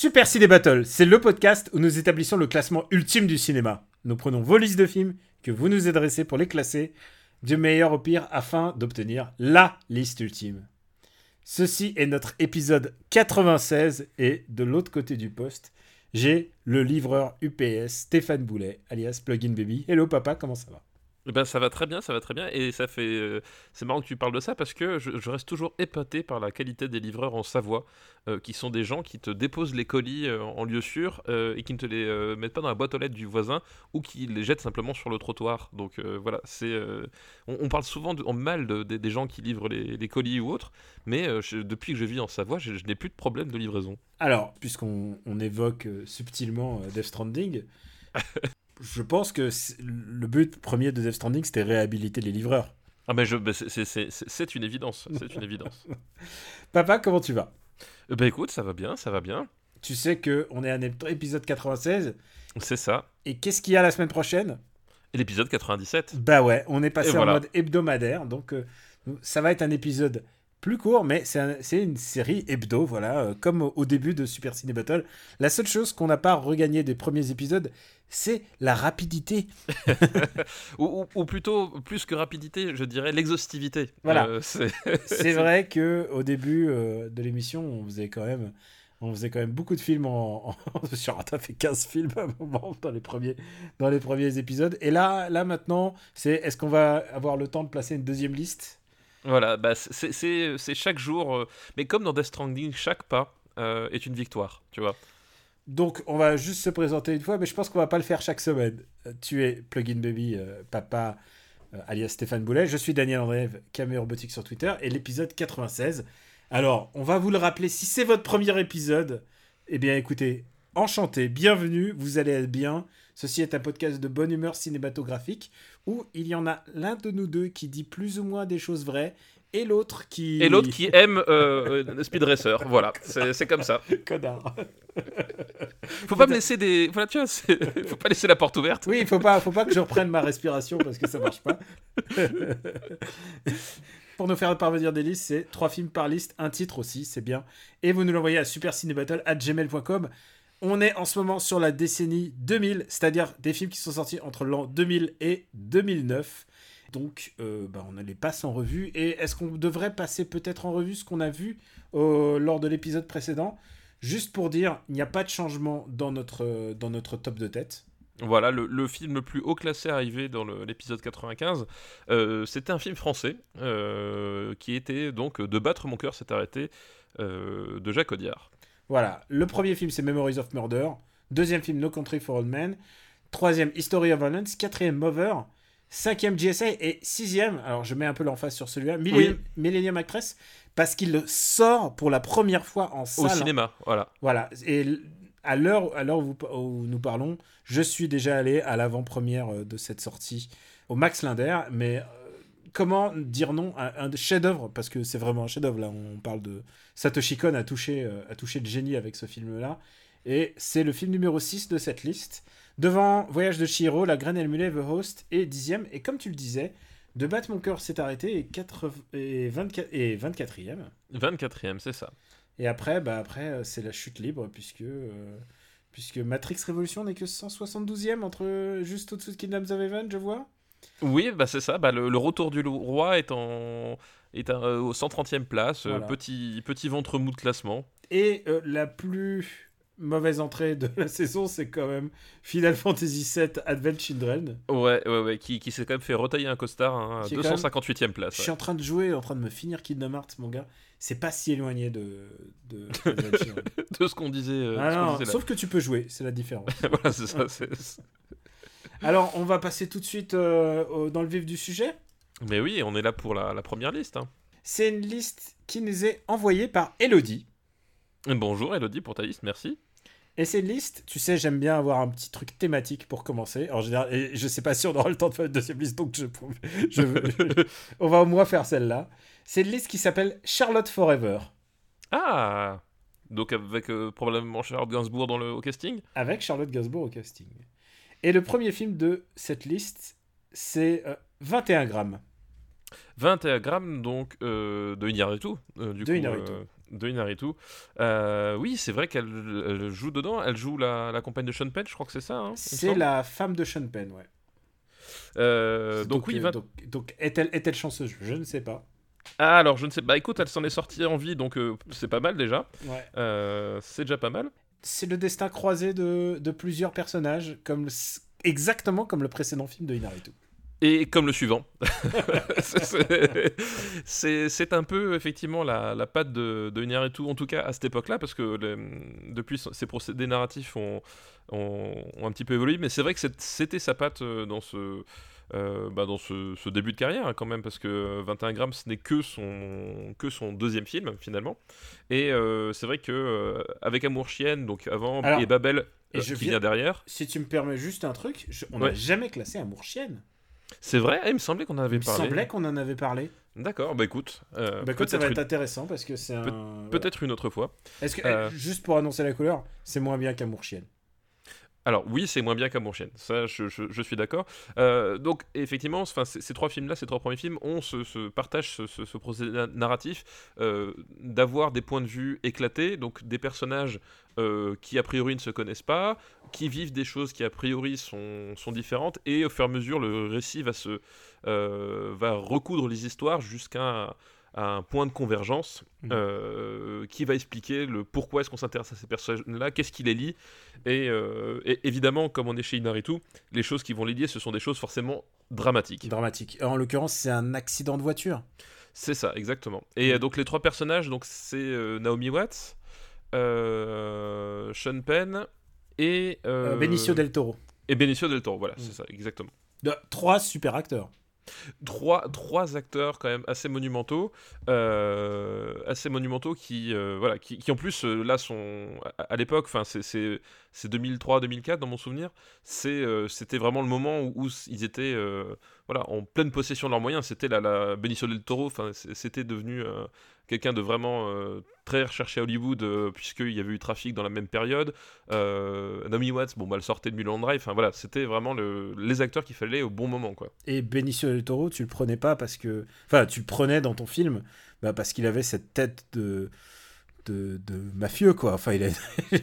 Super Ciné Battle, c'est le podcast où nous établissons le classement ultime du cinéma. Nous prenons vos listes de films que vous nous adressez pour les classer du meilleur au pire afin d'obtenir LA liste ultime. Ceci est notre épisode 96 et de l'autre côté du poste, j'ai le livreur UPS Stéphane Boulet, alias Plugin Baby. Hello papa, comment ça va? Ben, ça va très bien, ça va très bien. Et ça fait. euh, c'est marrant que tu parles de ça parce que je, je reste toujours épaté par la qualité des livreurs en Savoie, euh, qui sont des gens qui te déposent les colis euh, en lieu sûr et qui ne te les mettent pas dans la boîte aux lettres du voisin ou qui les jettent simplement sur le trottoir. Donc voilà, c'est. on, on parle souvent de- en mal de- de- des gens qui livrent les, les colis ou autres, mais je- depuis que je vis en Savoie, je, je n'ai plus de problème de livraison. Alors, puisqu'on on évoque subtilement Death Stranding, je pense que le but premier de Death Stranding, c'était réhabiliter les livreurs. Ah, mais je, c'est- une évidence, c'est une évidence. Papa, comment tu vas? Euh, Bah écoute, ça va bien, ça va bien. Tu sais que on est à épisode 96, C'est ça. et qu'est-ce qu'il y a la semaine prochaine? Et l'épisode 97. Bah ouais, on est passé en mode hebdomadaire, donc euh, ça va être un épisode plus court, mais c'est un- c'est une série hebdo, voilà, euh, comme au, au début de Super Ciné Battle. La seule chose qu'on n'a pas regagné des premiers épisodes, c'est la rapidité. Ou, ou- ou plutôt, plus que rapidité, je dirais l'exhaustivité. Voilà. Euh, c'est vrai que au début euh, de l'émission, on faisait quand même, on faisait quand même beaucoup de films en, en on a fait 15 films à un moment dans les premiers, dans les premiers épisodes. Et là, là maintenant, c'est est-ce qu'on va avoir le temps de placer une deuxième liste? Voilà, bah, c'est- chaque jour. euh, mais comme dans Death Stranding, chaque pas euh, est une victoire, tu vois. Donc, on va juste se présenter une fois, mais je pense qu'on va pas le faire chaque semaine. Euh, Tu es Plugin Baby, papa, alias Stéphane Boulet. Je suis Daniel Andreev, Caméra Robotique sur Twitter, et l'épisode 96. Alors, on va vous le rappeler, si c'est votre premier épisode, eh bien écoutez, enchanté, bienvenue, vous allez être bien. Ceci est un podcast de bonne humeur cinématographique où il y en a l'un de nous deux qui dit plus ou moins des choses vraies et l'autre qui. Et l'autre qui aime euh, euh, Speed Racer, voilà, c'est comme ça. Connard. Faut pas me laisser des. Voilà, tu vois, faut pas laisser la porte ouverte. Oui, il faut pas, faut pas que je reprenne ma respiration parce que ça marche pas. Pour nous faire parvenir des listes, c'est trois films par liste, un titre aussi, c'est bien. Et vous nous l'envoyez à supercinébattle@gmail.com. On est en ce moment sur la décennie 2000, c'est-à-dire des films qui sont sortis entre l'an 2000 et 2009. Donc, euh, bah, on les passe en revue. Et est-ce qu'on devrait passer peut-être en revue ce qu'on a vu euh, lors de l'épisode précédent? Juste pour dire, il n'y a pas de changement dans notre, euh, top de tête. Voilà, le, film le plus haut classé arrivé dans l'épisode 95, euh, c'était un film français qui était donc De battre mon cœur s'est arrêté de Jacques Audiard. Voilà, le premier film c'est Memories of Murder, deuxième film No Country for Old Men, troisième History of Violence, quatrième Mover, cinquième GSA et sixième, alors je mets un peu l'emphase sur celui-là, Millennium, Millennium Actress, parce qu'il le sort pour la première fois en Au salle. cinéma, voilà. Voilà, et à l'heure où, où nous parlons, je suis déjà allé à l'avant-première euh, de cette sortie au Max Linder, mais comment dire non à un chef-d'œuvre? Parce que c'est vraiment un chef-d'œuvre là, on parle de Satoshi Kon a touché euh, a touché le génie avec ce film-là et c'est le film numéro 6 de cette liste. Devant Voyage de Chihiro, La Graine et le Mulet, The Host et dixième et comme tu le disais, De battre mon cœur s'est arrêté et, 80 et, 24, et 24e. 24ème, c'est ça. Et après, bah après euh, c'est la chute libre puisque euh, puisque Matrix Révolution n'est que 172e entre juste au-dessous de Kingdoms of Heaven, je vois. Oui, bah c'est ça. Bah, le, le retour du roi est, en, est à- au 130e place. euh, petit, petit ventre mou de classement. Et euh, la plus mauvaise entrée de la saison, c'est quand même Final Fantasy VII Advent Children. Ouais, ouais, ouais. Qui, qui s'est quand même fait retailler un costard hein, à même- 258e place. Je suis en train de jouer, en train de me finir Kingdom Hearts, mon gars. C'est pas si éloigné de, de. De ce qu'on disait. euh, Ah ce non, disait là. sauf que tu peux jouer, c'est la différence. voilà, c'est ça. Alors, on va passer tout de suite euh, dans le vif du sujet. Mais oui, on est là pour la, la première liste. hein. C'est une liste qui nous est envoyée par Elodie. Bonjour Elodie pour ta liste, merci. Et c'est une liste, tu sais, j'aime bien avoir un petit truc thématique pour commencer. En général, et je sais pas si on aura le temps de faire une deuxième liste, donc je, je, je- on va au moins faire celle-là. C'est une liste qui s'appelle Charlotte Forever, Ah Donc avec euh, probablement Charlotte Gainsbourg dans le, au casting? Avec Charlotte Gainsbourg au casting. Et le premier film de cette liste, c'est euh, 21 grammes. 21 grammes donc euh, de Inaritu. euh, du De coup, Inarritu. euh, de Inaritu. Oui, c'est vrai qu'elle elle joue dedans. Elle joue la, la compagne de Sean Penn, je crois que c'est ça. hein, C'est la femme de Sean Penn, ouais. Euh, donc, oui, 20 donc, donc est-elle est-elle chanceuse? Je ne sais pas. Ah, alors je ne sais. Bah écoute, elle s'en est sortie en vie, donc euh, c'est pas mal déjà. Ouais. Euh, c'est déjà pas mal. C'est le destin croisé de, plusieurs personnages, comme exactement comme le précédent film de Inaritu. Et comme le suivant. C'est- un peu effectivement la, patte de, de Inarritu, en tout cas à cette époque-là, parce que depuis ses procédés narratifs ont, ont, un petit peu évolué, mais c'est vrai que c'était sa patte euh, dans ce. Euh, bah, dans ce, ce début de carrière hein, quand même parce que 21 grammes ce n'est que son que son deuxième film finalement et euh, c'est vrai que euh, avec Amour chienne donc avant Alors, et Babel et euh, je qui viens- vient derrière Si tu me permets juste un truc, je- on n'a Ouais. jamais classé Amour Chienne. c'est vrai il me semblait qu'on en avait Il me parlé semblait qu'on en avait parlé. d'accord bah écoute euh, Bah, écoute, ça va une- être intéressant parce que c'est un. voilà. Peut-être une autre fois. Est-ce que, euh, juste pour annoncer la couleur, c'est moins bien qu'Amour Chienne. Alors oui, c'est moins bien qu'Amour Chienne, ça je, suis d'accord. Euh, donc effectivement, ces, trois films-là, ces trois premiers films, ont ce, ce partagent ce, procédé na- narratif euh, d'avoir des points de vue éclatés, donc des personnages euh, qui a priori ne se connaissent pas, qui vivent des choses qui a priori sont, différentes, et au fur et à mesure, le récit va se va recoudre les histoires jusqu'à un- à un point de convergence Mhm. euh, qui va expliquer le pourquoi est-ce qu'on s'intéresse à ces personnages-là, qu'est-ce qui les lie, et, euh, et évidemment, comme on est chez Inaritu, les choses qui vont les lier, ce sont des choses forcément dramatiques. Dramatique. En l'occurrence, c'est un accident de voiture. C'est ça, exactement. Et euh, donc les trois personnages, donc c'est euh, Naomi Watts, Sean Penn et Benicio del Toro. et Benicio del Toro. Voilà, Mm. c'est ça, exactement. De- trois super acteurs. Trois, trois acteurs quand même assez monumentaux, euh, assez monumentaux qui, euh, voilà, qui, qui en plus euh, là sont à, l'époque, c'est- c'est c'est 2003-2004 dans mon souvenir, c'était vraiment le moment où, ils étaient voilà en pleine possession de leurs moyens. C'était la, la Benicio del Toro, c'était devenu quelqu'un de vraiment euh, très recherché à Hollywood euh, puisqu'il y avait eu trafic dans la même période. Euh, Naomi Watts, bon bah elle sortait de Mulholland Drive, enfin voilà, c'était vraiment le- les acteurs qu'il fallait au bon moment quoi. Et Benicio del Toro, tu le prenais pas parce que. Enfin, tu le prenais dans ton film bah, parce qu'il avait cette tête de. De, de mafieux quoi enfin il a,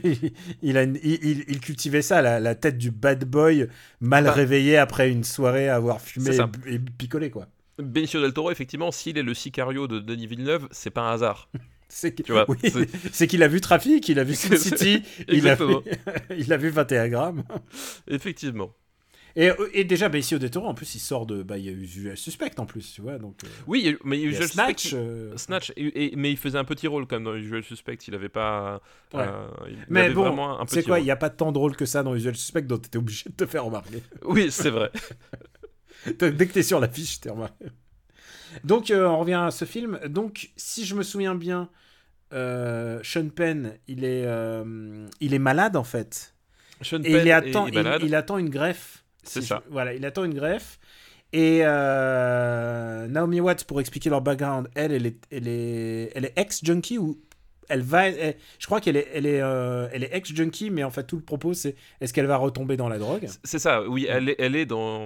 il, a une- il, il- il cultivait ça la, la tête du bad boy mal Bah. réveillé après une soirée à avoir fumé et picolé quoi Benicio del Toro, effectivement, s'il est le sicario de Denis Villeneuve, c'est pas un hasard. c'est oui, qu'il a vu Trafic il a vu Sin City il a, vu, il a vu 21 grammes Effectivement. et, et déjà Benicio del Toro en plus il sort de bah il y a eu Usual Suspect en plus tu vois donc euh, Oui, il y a eu- mais il Usual Snatch Suspect. euh, Snatch, et- et- mais il faisait un petit rôle quand même dans Usual Suspect. Il avait pas. Ouais. euh, il mais avait bon c'est quoi il n'y a pas tant de rôle que ça dans Usual Suspect dont tu étais obligé de te faire remarquer Oui, c'est vrai. Dès que t'es sur l'affiche, t'es remarqué. Donc, euh, on revient à ce film. Donc, si je me souviens bien, euh, Sean Penn, il est, euh, il est malade en fait. Sean Et Penn il, attend, est malade. il attend une greffe. C'est Si ça. je- voilà, il attend une greffe. Et Naomi Watts, pour expliquer leur background, elle, elle est, elle est, elle est ex-junkie ou elle va, elle- je crois qu'elle est, elle est, euh, elle est ex-junkie, mais en fait tout le propos c'est est-ce qu'elle va retomber dans la drogue? C'est ça, oui, elle est, elle est dans.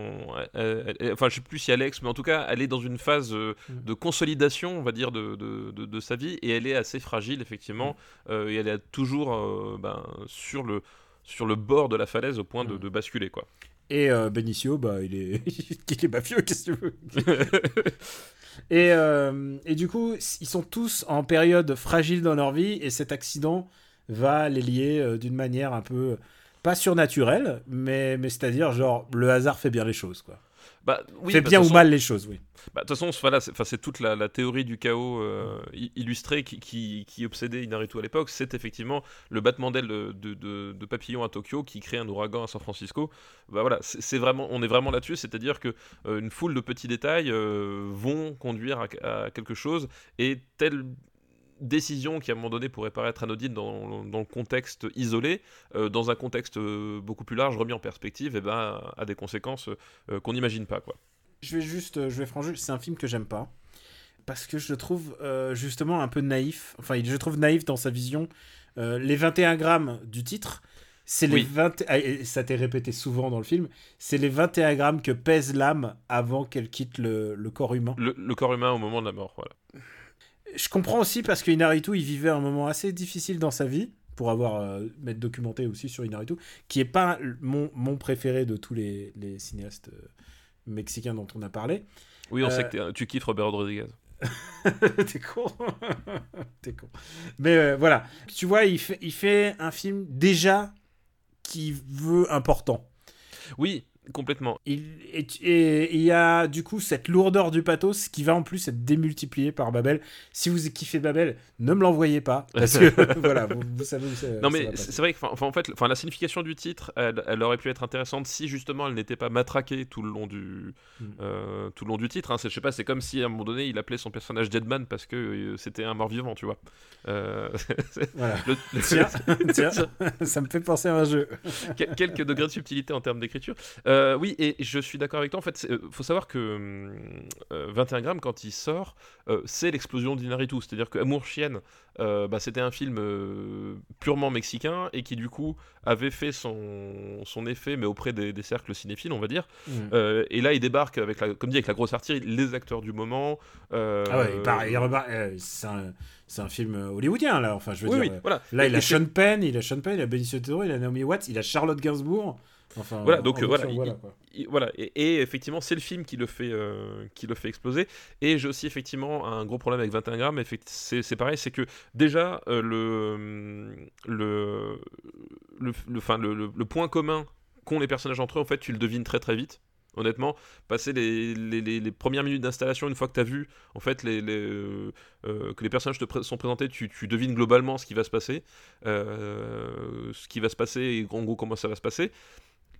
elle- elle- enfin, je sais plus si Alex, mais en tout cas, elle est dans une phase euh, Mm. de consolidation, on va dire, de, de, de- de sa vie, et elle est assez fragile, effectivement, Mm. euh, et elle est toujours ben, sur, le, sur le bord de la falaise au point de, Mm. de basculer, quoi. Et Benicio, bah, il est, il est mafieux, qu'est-ce que tu veux? et, euh, et du coup, ils sont tous en période fragile dans leur vie, et cet accident va les lier euh, d'une manière un peu pas surnaturelle, mais, mais c'est-à-dire genre le hasard fait bien les choses, quoi. Bah, oui, fait bah, bien ou mal les choses, oui. bah, De toute façon, voilà, c'est toute la, la théorie du chaos euh, illustrée qui, qui, qui obsédait Inaritu à l'époque. C'est effectivement le battement d'aile de, de, de- de papillons à Tokyo qui crée un ouragan à San Francisco. Bah, voilà, c'est c'est vraiment, on est vraiment là-dessus, c'est-à-dire que euh, une foule de petits détails euh, vont conduire à, à quelque chose et tel décision qui à un moment donné pourrait paraître anodine dans, dans le contexte isolé, euh, dans un contexte euh, beaucoup plus large, remis en perspective, et eh ben, a des conséquences euh, qu'on n'imagine pas. Quoi. Je vais juste, je vais franchir, c'est un film que j'aime pas. Parce que je le trouve justement un peu naïf. Enfin, je trouve naïf dans sa vision. les 21 grammes du titre, c'est les 20. Ah, et ça t'est répété souvent dans le film. C'est les 21 grammes que pèse l'âme avant qu'elle quitte le, le, corps humain. Le, le, corps humain au moment de la mort, voilà je comprends aussi parce que Inaritu, il vivait un moment assez difficile dans sa vie, pour avoir euh, m'être documenté aussi sur Inaritu, qui est pas mon, mon préféré de tous les, les cinéastes euh, mexicains dont on a parlé. Oui, on sait euh, que tu kiffes Robert Rodriguez. T'es con. T'es con. Mais voilà, tu vois, il fait, il fait un film déjà qui veut important. Oui, Complètement. Il, et, il y a du coup cette lourdeur du pathos qui va en plus être démultipliée par Babel. Si vous kiffez Babel, ne me l'envoyez pas. Parce que voilà, vous, savez où Non, mais c'est vrai que en fait, la signification du titre, elle, aurait pu être intéressante si justement elle n'était pas matraquée tout le long du, mm. euh, tout le long du titre. Hein. Je sais pas, c'est comme si à un moment donné il appelait son personnage Deadman parce que euh, c'était un mort-vivant, tu vois. Euh, voilà. Tiens, tiens, ça me fait penser à un jeu. Quelques degrés de subtilité en termes d'écriture. Euh, oui, et je suis d'accord avec toi. En fait, il euh, faut savoir que 21 euh, grammes, quand il sort, c'est l'explosion d'Inaritu. C'est-à-dire que Amour Chienne, bah, c'était un film purement mexicain et qui, du coup, avait fait son, son effet, mais auprès des, cercles cinéphiles, on va dire. Mm. et là, il débarque, avec la, comme dit, avec la grosse artillerie, les acteurs du moment. ah ouais, il c'est un c'est un film hollywoodien là enfin je veux dire voilà. là il a Sean Penn il a Sean Penn il a Benicio Toro il a Naomi Watts il a Charlotte Gainsbourg voilà, donc voilà, voilà, Et, effectivement, c'est le film qui le fait, euh, qui le fait exploser. Et j'ai aussi effectivement un gros problème avec 21 grammes. C'est pareil, c'est que déjà euh, le, le, le, le, le, point commun qu'ont les personnages entre eux, en fait, tu le devines très très vite. Honnêtement, passer les, les, les, premières minutes d'installation, une fois que tu as vu en fait les, euh, que les personnages te sont présentés, tu, tu, devines globalement ce qui va se passer, ce qui va se passer et en gros comment ça va se passer.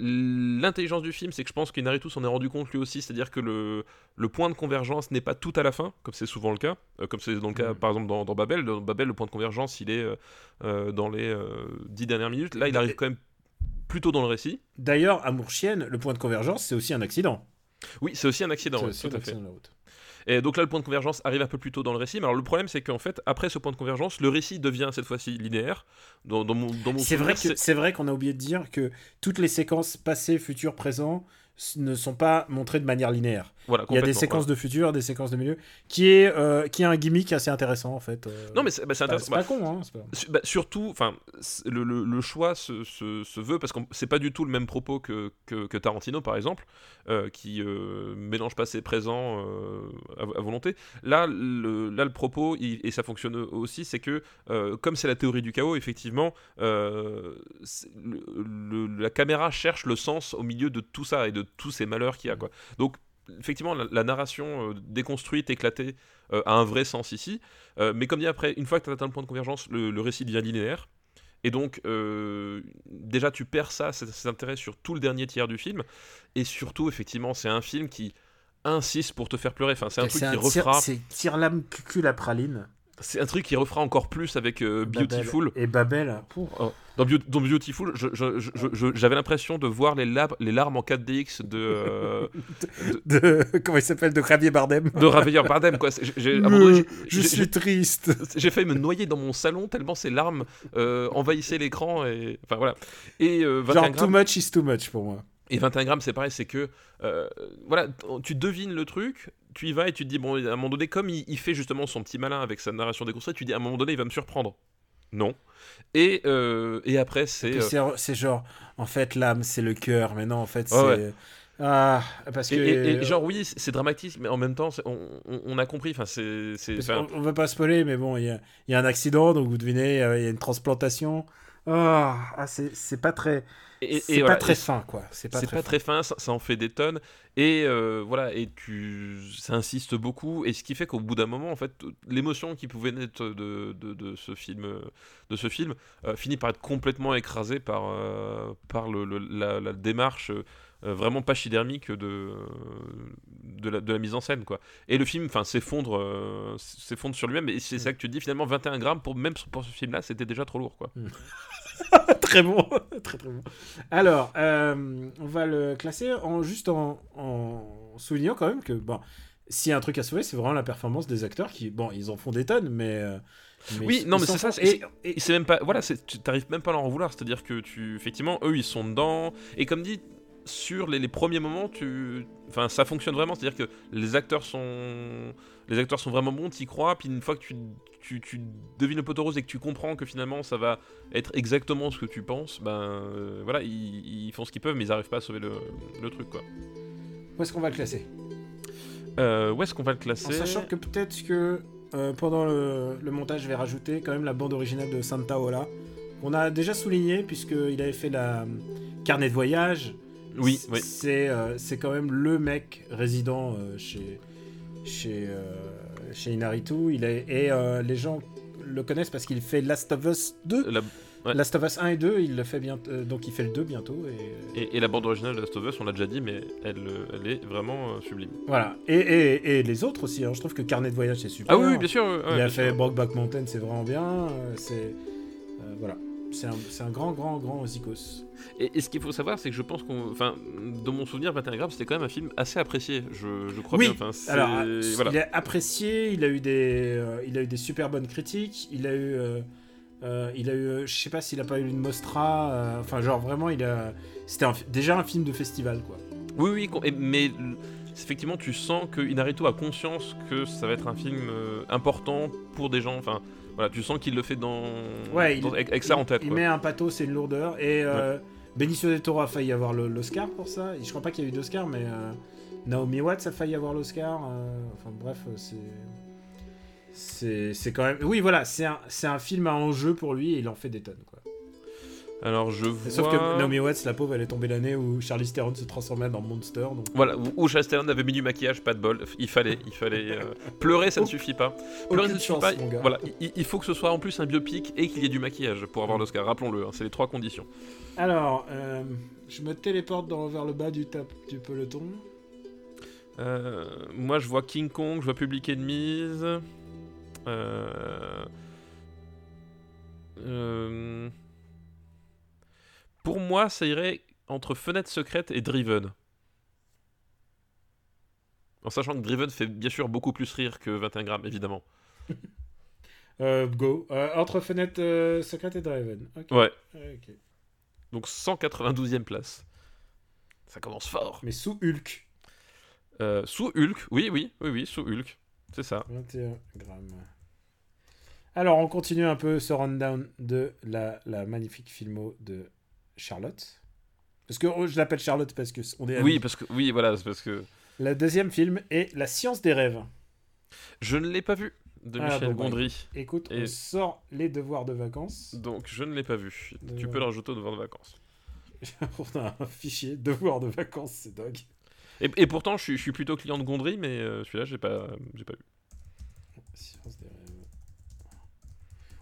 L'intelligence du film, c'est que je pense qu'Inaritu s'en est rendu compte lui aussi, c'est-à-dire que le, le, point de convergence n'est pas tout à la fin, comme c'est souvent le cas, euh, comme c'est dans le cas mm. par exemple dans, Babel. Dans Babel, le point de convergence, il est euh, euh, dans les dix dernières minutes. Là, il arrive quand même plutôt dans le récit. D'ailleurs, Amour Chienne, le point de convergence, c'est aussi un accident. Oui, c'est aussi un accident, tout à fait. Et donc là, le point de convergence arrive un peu plus tôt dans le récit. Mais alors le problème, c'est qu'en fait, après ce point de convergence, le récit devient cette fois-ci linéaire. Dans, dans mon, dans mon c'est vrai c'est vrai qu'on a oublié de dire que toutes les séquences passées, futures, présents ne sont pas montrées de manière linéaire. Il y a des séquences de futur, des séquences de milieu, qui est, euh, qui est un gimmick assez intéressant en fait. Euh. non, mais c'est bah, intéressant. C'est pas, con, hein, bah, surtout, enfin, le, le, choix se, se, veut parce que c'est pas du tout le même propos que, que, Tarantino par exemple, euh, qui mélange passé présent à, volonté. Là, le, là, le propos, et ça fonctionne aussi, c'est que comme c'est la théorie du chaos, effectivement, la caméra cherche le sens au milieu de tout ça et de tous ces malheurs qu'il y a. Quoi. Donc, effectivement, la, narration euh, déconstruite, éclatée, euh, a un vrai sens ici. Euh, mais comme dit après, une fois que tu as atteint le point de convergence, le, récit devient linéaire. Et donc, déjà, tu perds ça, cet, intérêt sur tout le dernier tiers du film. Et surtout, effectivement, c'est un film qui insiste pour te faire pleurer. Enfin, c'est un truc qui refera. C'est tire l'âme cul la praline. C'est un truc qui refera encore plus avec Beautiful. Et Babel. Pour... Oh. Dans, Beautiful, j'avais l'impression de voir les, les, larmes en 4DX de, de, Comment il s'appelle De Javier Bardem. De Javier Bardem, quoi. je suis triste. J'ai failli me noyer dans mon salon tellement ces larmes euh, envahissaient l'écran. Et... Enfin, voilà. Et, euh, Genre, too much is too much pour moi. Et 21 grammes, c'est pareil, c'est que euh, voilà, tu devines le truc, tu y vas et tu te dis, bon, à un moment donné, comme il, il fait justement son petit malin avec sa narration déconstruite, tu dis, à un moment donné, il va me surprendre. Non. Et, euh, et après, c'est. Euh, c'est genre, en fait, l'âme, c'est le cœur, mais non, en fait, c'est. Ah, parce que. Et, genre, oui, c'est dramatique, mais en même temps, on, on, a compris. Enfin, c'est. On, ne veut pas spoiler, mais bon, il y a, y a, un accident, donc vous devinez, il y a une transplantation. Ah, ah c'est pas très. C'est pas très fin, quoi. C'est pas, très, pas très fin, ça, en fait des tonnes. Et euh, voilà, et tu, ça insiste beaucoup. Et ce qui fait qu'au bout d'un moment, en fait, l'émotion qui pouvait naître de, de, de, ce film, de ce film euh, finit par être complètement écrasée par, euh, par le, la, démarche euh, vraiment pachydermique de, de, la, de la mise en scène. quoi. Et le film s'effondre euh, s'effondre sur lui-même, et c'est ça que tu dis, finalement 21 grammes, pour, même pour ce film-là, c'était déjà trop lourd. quoi. très bon, très très bon. Alors, euh, on va le classer en juste en, en soulignant quand même que bon, s'il y a un truc à sauver, c'est vraiment la performance des acteurs qui, bon, ils en font des tonnes, mais. euh, mais Oui, non, mais c'est ça, et- et- c'est même pas voilà t'arrives même pas à leur en vouloir c'est à dire que tu effectivement eux ils sont dedans et comme dit sur les, les premiers moments tu enfin ça fonctionne vraiment c'est à dire que les acteurs sont les acteurs sont vraiment bons t'y crois puis une fois que tu, tu, tu devines le poteau rose et que tu comprends que finalement ça va être exactement ce que tu penses ben euh, voilà ils, ils font ce qu'ils peuvent mais ils arrivent pas à sauver le, le truc quoi Où est-ce qu'on va le classer? Euh, où est-ce qu'on va le En classer sachant que peut-être que euh, pendant le, le montage, je vais rajouter quand même la bande originale de Santa Ola. On a déjà souligné, puisqu'il avait fait la carnet de voyage. Oui oui C'est euh, c'est quand même le mec résident euh, chez, chez, euh, chez Inaritu. Il est, et les gens le connaissent parce qu'il fait Last of Us 2. La- ouais. Last of Us 1 et 2, il le fait bientôt. donc il fait le 2 bientôt. Et, et, et la bande originale de Last of Us on l'a déjà dit mais elle, elle est vraiment euh, sublime voilà. Et, et, et les autres aussi. hein. Je trouve que Carnet de voyage, c'est super. ah oui, oui bien sûr ouais, il bien a fait. Brokeback Mountain, c'est vraiment bien. c'est euh, voilà, c'est un, grand, grand, grand Zikos. Et, et ce qu'il faut savoir, c'est que je pense qu'on. Enfin, dans mon souvenir, 21 grammes, c'était quand même un film assez apprécié. Je, je crois Oui, bien. Enfin, Alors, voilà. il est apprécié, il a eu des, euh, il a eu des super bonnes critiques, il a eu, euh, euh, il a eu, euh, je sais pas s'il a pas eu une Mostra, euh, enfin genre vraiment, il a, c'était déjà un film de festival quoi. Oui, oui, mais effectivement, tu sens que Inarito a conscience que ça va être un film important pour des gens. Enfin, voilà, tu sens qu'il le fait dans, Ouais, il- avec, avec ça en tête. Il quoi. met un pathos et une lourdeur et euh, Benicio del Toro a failli avoir l'Oscar pour ça. Je crois pas qu'il y a eu d'Oscar, mais euh, Naomi Watts a failli avoir l'Oscar. euh, enfin bref, euh, c'est. C'est quand même. Oui, voilà, c'est un, c'est un film à enjeu pour lui et il en fait des tonnes. Alors, je vois. Sauf que Naomi Watts, la pauvre, elle est tombée l'année où Charlize Theron se transformait dans Monster. Donc... Voilà, où- Charles Theron avait mis du maquillage, pas de bol. Il fallait, il fallait euh, pleurer, ça ne suffit pas. Pleurer, ça ne suffit chance, pas. Voilà, il, il faut que ce soit en plus un biopic et qu'il y ait du maquillage pour avoir l'Oscar. Rappelons-le, hein, c'est les trois conditions. Alors, euh, je me téléporte dans, vers le bas du, top, du peloton. Euh, moi, je vois King Kong, je vois Public Enemies. Euh... euh, Pour moi, ça irait entre Fenêtre secrète et Driven. En sachant que Driven fait bien sûr beaucoup plus rire que 21 grammes, évidemment. Euh, go. Euh, entre fenêtre euh, secrète et Driven. Ouais, donc 192e place. Ça commence fort. Mais sous Hulk. Sous Hulk, oui, oui, oui, oui, sous Hulk. C'est ça. 21 grammes. Alors, on continue un peu ce rundown de la, la magnifique filmo de Charlotte. Parce que oh, je l'appelle Charlotte parce que on est amis. Oui, parce que oui, voilà, c'est parce que Le deuxième film est La science des rêves. je ne l'ai pas vu de Ah, Michel bon, bah, Gondry. Écoute, Et- on sort les devoirs de vacances. Donc je ne l'ai pas vu. Tu peux le rajouter au devoir de vacances. on a un fichier devoirs de vacances, c'est dingue. Et, et pourtant, je suis, je suis plutôt client de Gondry, mais euh, celui-là, j'ai pas, j'ai pas vu. Science des rêves.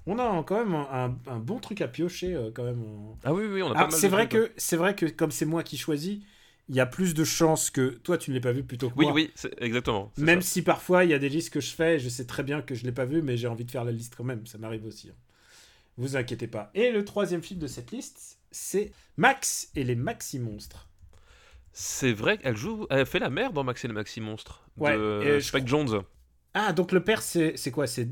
On a quand même un, un bon truc à piocher euh, quand même. Ah oui, oui, on a Ah, pas mal. c'est de vrai trucs, hein. que c'est vrai que comme c'est moi qui choisis, il y a plus de chances que toi tu ne l'aies pas vu plutôt que Oui, moi. oui, c'est- exactement. Même ça. si parfois il y a des listes que je fais, je sais très bien que je l'ai pas vu, mais j'ai envie de faire la liste quand même. Ça m'arrive aussi. hein. Vous inquiétez pas. Et le troisième film de cette liste, c'est Max et les Maxi Monstres. C'est vrai qu'elle joue, elle fait la mère dans Max et le Maxi Monstre Ouais, de et je Spike Jones. Ah, donc le père, c'est quoi? C'est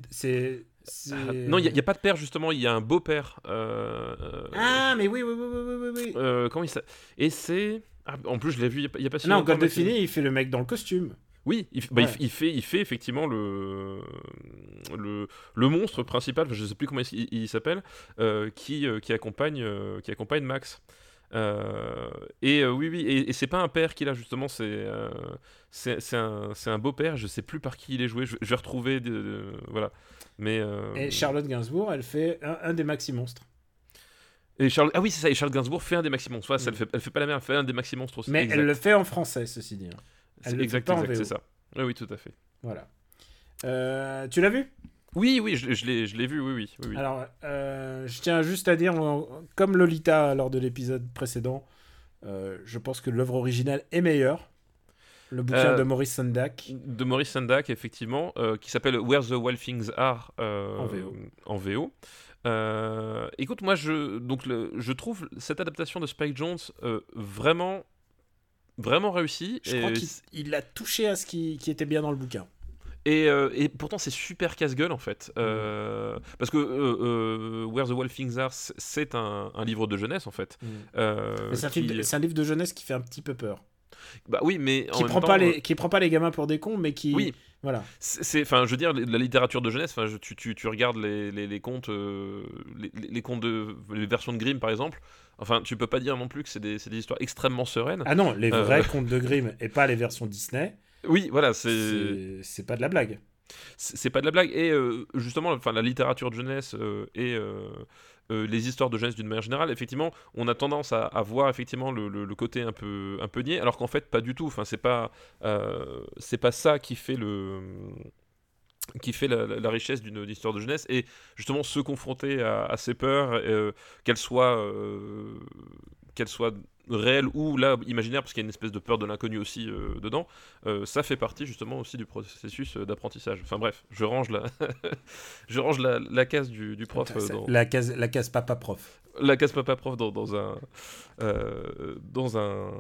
Non, il n'y a, pas de père justement, il y a un beau-père. euh, euh, Ah, mais oui, oui, oui, oui, oui, oui, euh, comment il s'appelle Et c'est. ah, en plus, je l'ai vu il n'y a, pas- a si non, longtemps, et- Gandolfini, il fait le mec dans le costume. Oui, il, bah, il Ouais. f- il fait, il fait effectivement le, le, le monstre principal, je ne sais plus comment il, il s'appelle, euh, qui, qui, accompagne, qui accompagne Max. Euh, et euh, oui, oui, et, et c'est pas un père qu'il a justement, c'est euh, c'est un, un beau-père, je sais plus par qui il est joué, je, je vais retrouver, de, de- voilà. Mais, euh, Et Charlotte Gainsbourg, elle fait un, un des Maxi Monstres. et Charles, ah oui, c'est ça, et Charles Gainsbourg fait un des Maxi Monstres, ça, Mm. elle, fait, elle fait pas la mère, elle fait un des Maxi Monstres aussi. Mais exact. elle le fait en français, ceci dit. hein. C'est elle exact, exact, c'est ça. Oui, oui, tout à fait. Voilà. Euh, tu l'as vu? Oui, oui, je, je l'ai vu, oui, oui. oui, oui. Alors, euh, je tiens juste à dire, comme Lolita lors de l'épisode précédent, Euh, je pense que l'œuvre originale est meilleure. Le bouquin Euh, de Maurice Sendak. de Maurice Sendak, effectivement, euh, qui s'appelle Where the Wild Things Are euh, En VO. en VO. Euh, écoute, moi, je, donc, le- je trouve cette adaptation de Spike Jones euh, vraiment, vraiment réussie. Je et, crois qu'il il a touché à ce qui, qui était bien dans le bouquin. et, euh, et pourtant, c'est super casse-gueule, en fait. Euh, Parce que Where the Wild Things Are, c'est un, un livre de jeunesse, en fait. Mais C'est un, film qui- de- c'est un livre de jeunesse qui fait un petit peu peur. Bah oui, mais Qui prend, temps, pas les, qui prend pas les gamins pour des cons, mais qui. Oui, Voilà. C'est, enfin, je veux dire, la littérature de jeunesse. Enfin, je- tu, tu, tu regardes les, les, les contes, euh, les, contes de, les versions de Grimm, par exemple. Enfin, tu peux pas dire non plus que c'est des, c'est des histoires extrêmement sereines. Ah non, les Euh. vrais contes de Grimm et pas les versions Disney, Oui, voilà, c'est, c'est pas de la blague. c'est, pas de la blague. Et euh, justement, enfin, la littérature de jeunesse euh, et euh, les histoires de jeunesse d'une manière générale, effectivement, on a tendance à, voir effectivement le, côté un peu, un peu niais, alors qu'en fait, pas du tout. Enfin, c'est pas, euh, c'est pas ça qui fait le qui fait la, richesse d'une histoire de jeunesse et justement se confronter à, à ces peurs euh, qu'elles soient euh, qu'elles soient réelles ou là imaginaires parce qu'il y a une espèce de peur de l'inconnu aussi euh, dedans euh, ça fait partie justement aussi du processus euh, d'apprentissage enfin bref je range la je range la, la case du, du prof euh, dans, La case, la case papa prof. la case papa prof dans, dans un dans un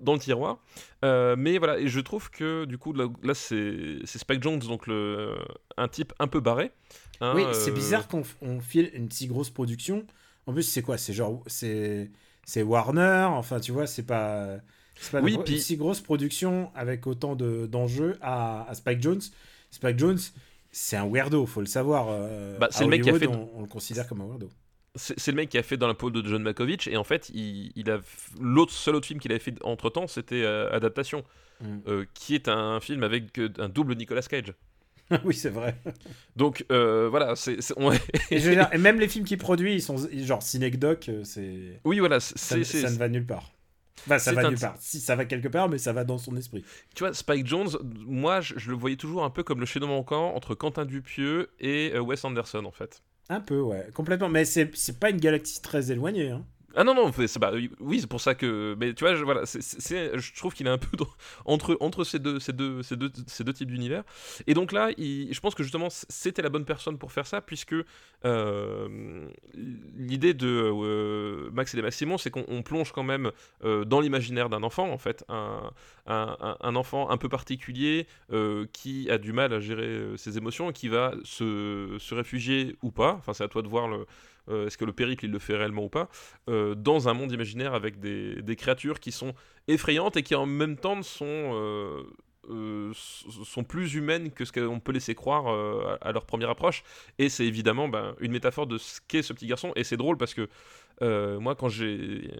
dans le tiroir mais voilà et je trouve que du coup là, là, c'est Spike Jones donc le un type un peu barré hein, oui, c'est bizarre qu'on file une si grosse production. En plus, c'est quoi? C'est genre. C'est c'est Warner. Enfin, tu vois, c'est pas. C'est pas Oui, une, si grosse production avec autant de- d'enjeux à, à Spike Jones. Spike Jones, c'est un weirdo, faut le savoir. euh, Bah, c'est le mec qui a fait- On, on le considère comme un weirdo. c'est c'est le mec qui a fait dans la peau de John Malkovich et en fait il, il a l'autre seul autre film qu'il avait fait entre temps c'était euh, Adaptation Mm. euh, qui est un film avec euh, un double Nicolas Cage oui, c'est vrai. donc euh, voilà c'est c'est- on- Et, je veux dire, et même les films qu'il produit, ils sont genre Synecdoche, euh, c'est. oui voilà Ça, c'est c'est- ça ne va nulle part. Enfin, ça c'est va un- nulle part. Si, ça va quelque part, mais ça va dans son esprit. tu vois Spike Jones moi je, je le voyais toujours un peu comme le chaînon manquant entre Quentin Dupieux et euh, Wes Anderson en fait Un peu, ouais, complètement. Mais c'est c'est pas une galaxie très éloignée. Hein. Ah non, non, oui, c'est pour ça que. Mais tu vois, je, voilà, je trouve qu'il est un peu entre, entre ces, deux, ces, deux, ces, deux, ces deux types d'univers. Et donc là, je pense que justement, c'était la bonne personne pour faire ça, puisque euh, l'idée de euh, Max et les Maximons, c'est qu'on on plonge quand même euh, dans l'imaginaire d'un enfant, en fait. Un, un, enfant un peu particulier qui a du mal à gérer ses émotions et qui va se, se réfugier ou pas. Enfin, c'est à toi de voir le. Euh, Est-ce que le périple il le fait réellement ou pas euh, dans un monde imaginaire avec des, créatures qui sont effrayantes et qui en même temps sont, euh, plus humaines que ce qu'on peut laisser croire à, leur première approche. Et c'est évidemment ben, une métaphore de ce qu'est ce petit garçon. Et c'est drôle parce que moi, quand j'ai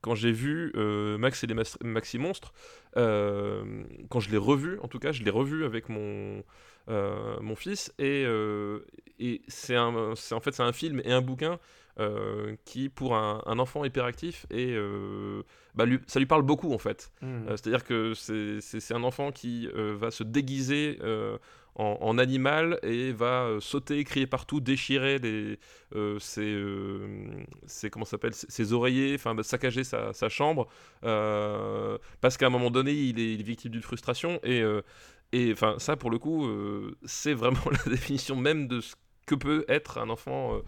quand j'ai vu Max et les Maxi Monstres, quand je l'ai revu, en tout cas, je l'ai revu avec mon mon fils et, euh, et c'est en fait c'est un film et un bouquin euh, qui pour un, un enfant hyperactif et euh, bah, lui- ça lui parle beaucoup en fait. Euh, C'est-à-dire que c'est- un enfant qui euh, va se déguiser euh, en, en animal et va euh, sauter, crier partout, déchirer euh, ses, euh, ses- comment s'appelle, ses, ses oreillers, enfin bah, saccager sa, sa chambre, euh, parce qu'à un moment donné, il est, il est victime d'une frustration et euh, et enfin ça pour le coup, euh, c'est vraiment la définition même de ce que peut être un enfant, euh,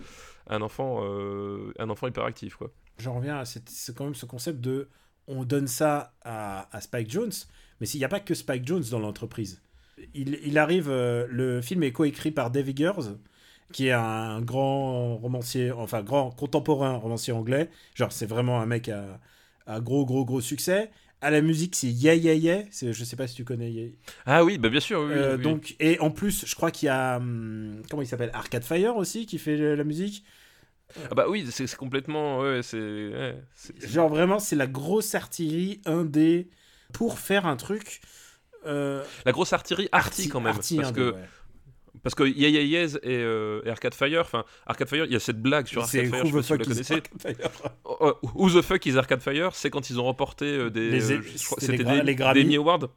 un enfant, euh, un enfant hyperactif quoi. J'en reviens à c'est quand même ce concept de on donne ça à, Spike Jones, mais s'il n'y a pas que Spike Jones dans l'entreprise. Il, arrive, le film est coécrit par Dave Eggers, qui est un grand romancier, enfin grand contemporain romancier anglais. Genre, c'est vraiment un mec à gros, gros, gros succès. À la musique, c'est Yeah Yeah Yeah. C'est- Je sais pas si tu connais. Ah oui, bah bien sûr. oui, Euh, oui. Donc, et en plus, je crois qu'il y a. hum, comment il s'appelle? Arcade Fire aussi, qui fait la musique. Ah bah oui, c'est complètement, ouais, c'est, ouais, Genre vraiment, c'est la grosse artillerie indé pour faire un truc. Euh, La grosse artillerie arty quand même. arty parce, indé, que, ouais. Parce que Yeahs et, euh, et Arcade Fire, enfin, Arcade Fire, il y a cette blague sur Arcade Fire, je sais pas si vous la connaissez. Fire Oh, oh, Who the fuck is Arcade Fire C'est quand ils ont remporté euh, des. Les- euh, c'était des, les des Emmy Awards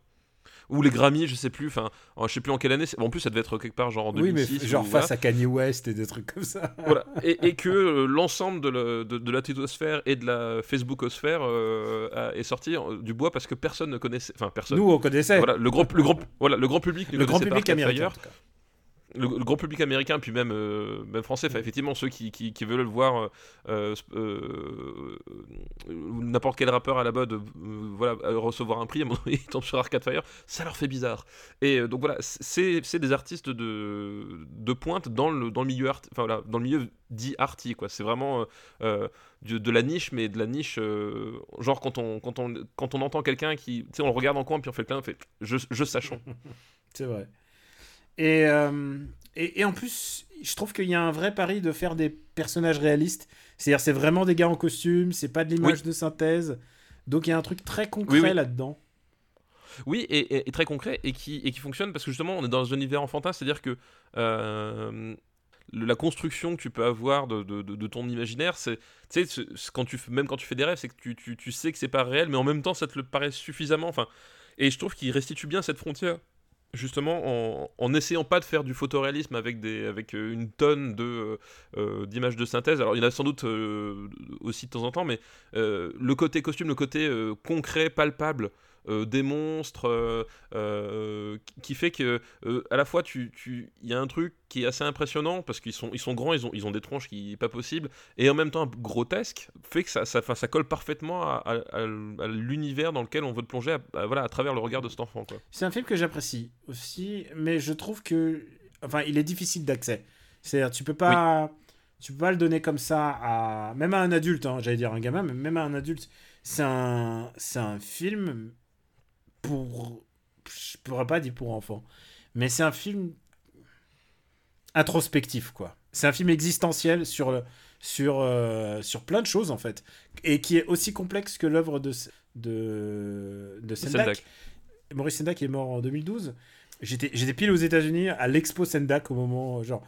ou les Grammy, je sais plus, enfin, je sais plus en quelle année. En plus, ça devait être quelque part genre en 2006. Oui, mais genre face à Kanye West et des trucs comme ça. voilà. Et, que euh, l'ensemble de, de, la twittosphère et de la Facebookosphère euh, est sorti du bois parce que personne ne connaissait. Enfin, personne. Nous, on connaissait. Voilà, le grand, le grand, voilà, le grand public. Le grand public américain le, grand public américain, puis même, euh, même français, enfin, effectivement, ceux qui, qui, veulent le voir, euh, euh, n'importe quel rappeur à la mode, voilà, recevoir un prix, à ils tombent sur Arcade Fire, ça leur fait bizarre. Et donc voilà, c'est des artistes de, de pointe dans le, dans le milieu art, enfin voilà, dans le milieu dit arty, quoi. C'est vraiment de, de, la niche, mais de la niche, genre quand on, quand on, quand on entend quelqu'un qui, tu sais, on le regarde en coin, puis on fait plein, on fait, je, je sachons. c'est vrai. Euh, et, et, en plus, je trouve qu'il y a un vrai pari de faire des personnages réalistes. C'est-à-dire, c'est vraiment des gars en costume, c'est pas de l'image de synthèse. Donc il y a un truc très concret là-dedans. Oui, et, très concret, et qui, et qui fonctionne parce que justement, on est dans un univers enfantin, c'est-à-dire que euh, la construction que tu peux avoir de, de, de, ton imaginaire, c'est, quand tu, même quand tu fais des rêves, c'est que tu, tu, tu sais que c'est pas réel, mais en même temps, ça te le paraît suffisamment. Enfin, et je trouve qu'il restitue bien cette frontière justement en, n'essayant pas de faire du photoréalisme avec, des, avec euh, une tonne de, euh, euh, d'images de synthèse. Alors il y en a sans doute aussi de temps en temps, mais le côté costume, le côté concret, palpable des monstres, euh, euh, qui fait que à la fois tu, il y a un truc qui est assez impressionnant parce qu'ils sont, ils sont grands, ils ont, ils ont des tronches qui n'est pas possible, et en même temps grotesque, fait que ça, ça, ça colle parfaitement à, l'univers dans lequel on veut te plonger à, voilà, à travers le regard de cet enfant. C'est un film que j'apprécie aussi, mais je trouve que, enfin, il est difficile d'accès. C'est-à-dire, tu peux pas. Tu peux pas le donner comme ça à même à un adulte, hein, j'allais dire un gamin, mais même à un adulte, c'est un, c'est un film pour. Je pourrais pas dire pour enfants. Mais c'est un film introspectif, quoi. C'est un film existentiel sur, sur, euh, sur plein de choses, en fait. Et qui est aussi complexe que l'œuvre de, de, de Sendak. Maurice Sendak est mort en 2012. J'étais pile aux États-Unis à l'expo Sendak au moment. Genre,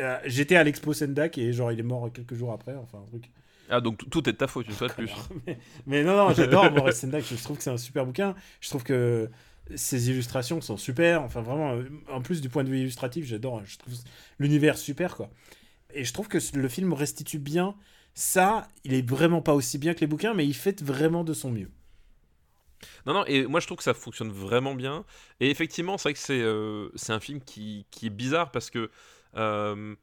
euh, j'étais à l'expo Sendak et genre, il est mort quelques jours après. Enfin, un truc. Ah, donc tout est de ta faute, une fois de plus. mais, non, non, j'adore Maurice Sendak, je trouve que c'est un super bouquin. Je trouve que ses illustrations sont super. Enfin, vraiment, en plus du point de vue illustratif, j'adore. Je trouve l'univers super, quoi. Et je trouve que le film restitue bien ça. Il est vraiment pas aussi bien que les bouquins, mais il fait vraiment de son mieux. Non, non, et moi je trouve que ça fonctionne vraiment bien. Et effectivement, c'est vrai que c'est euh, un film qui, qui, est bizarre parce que. Euh,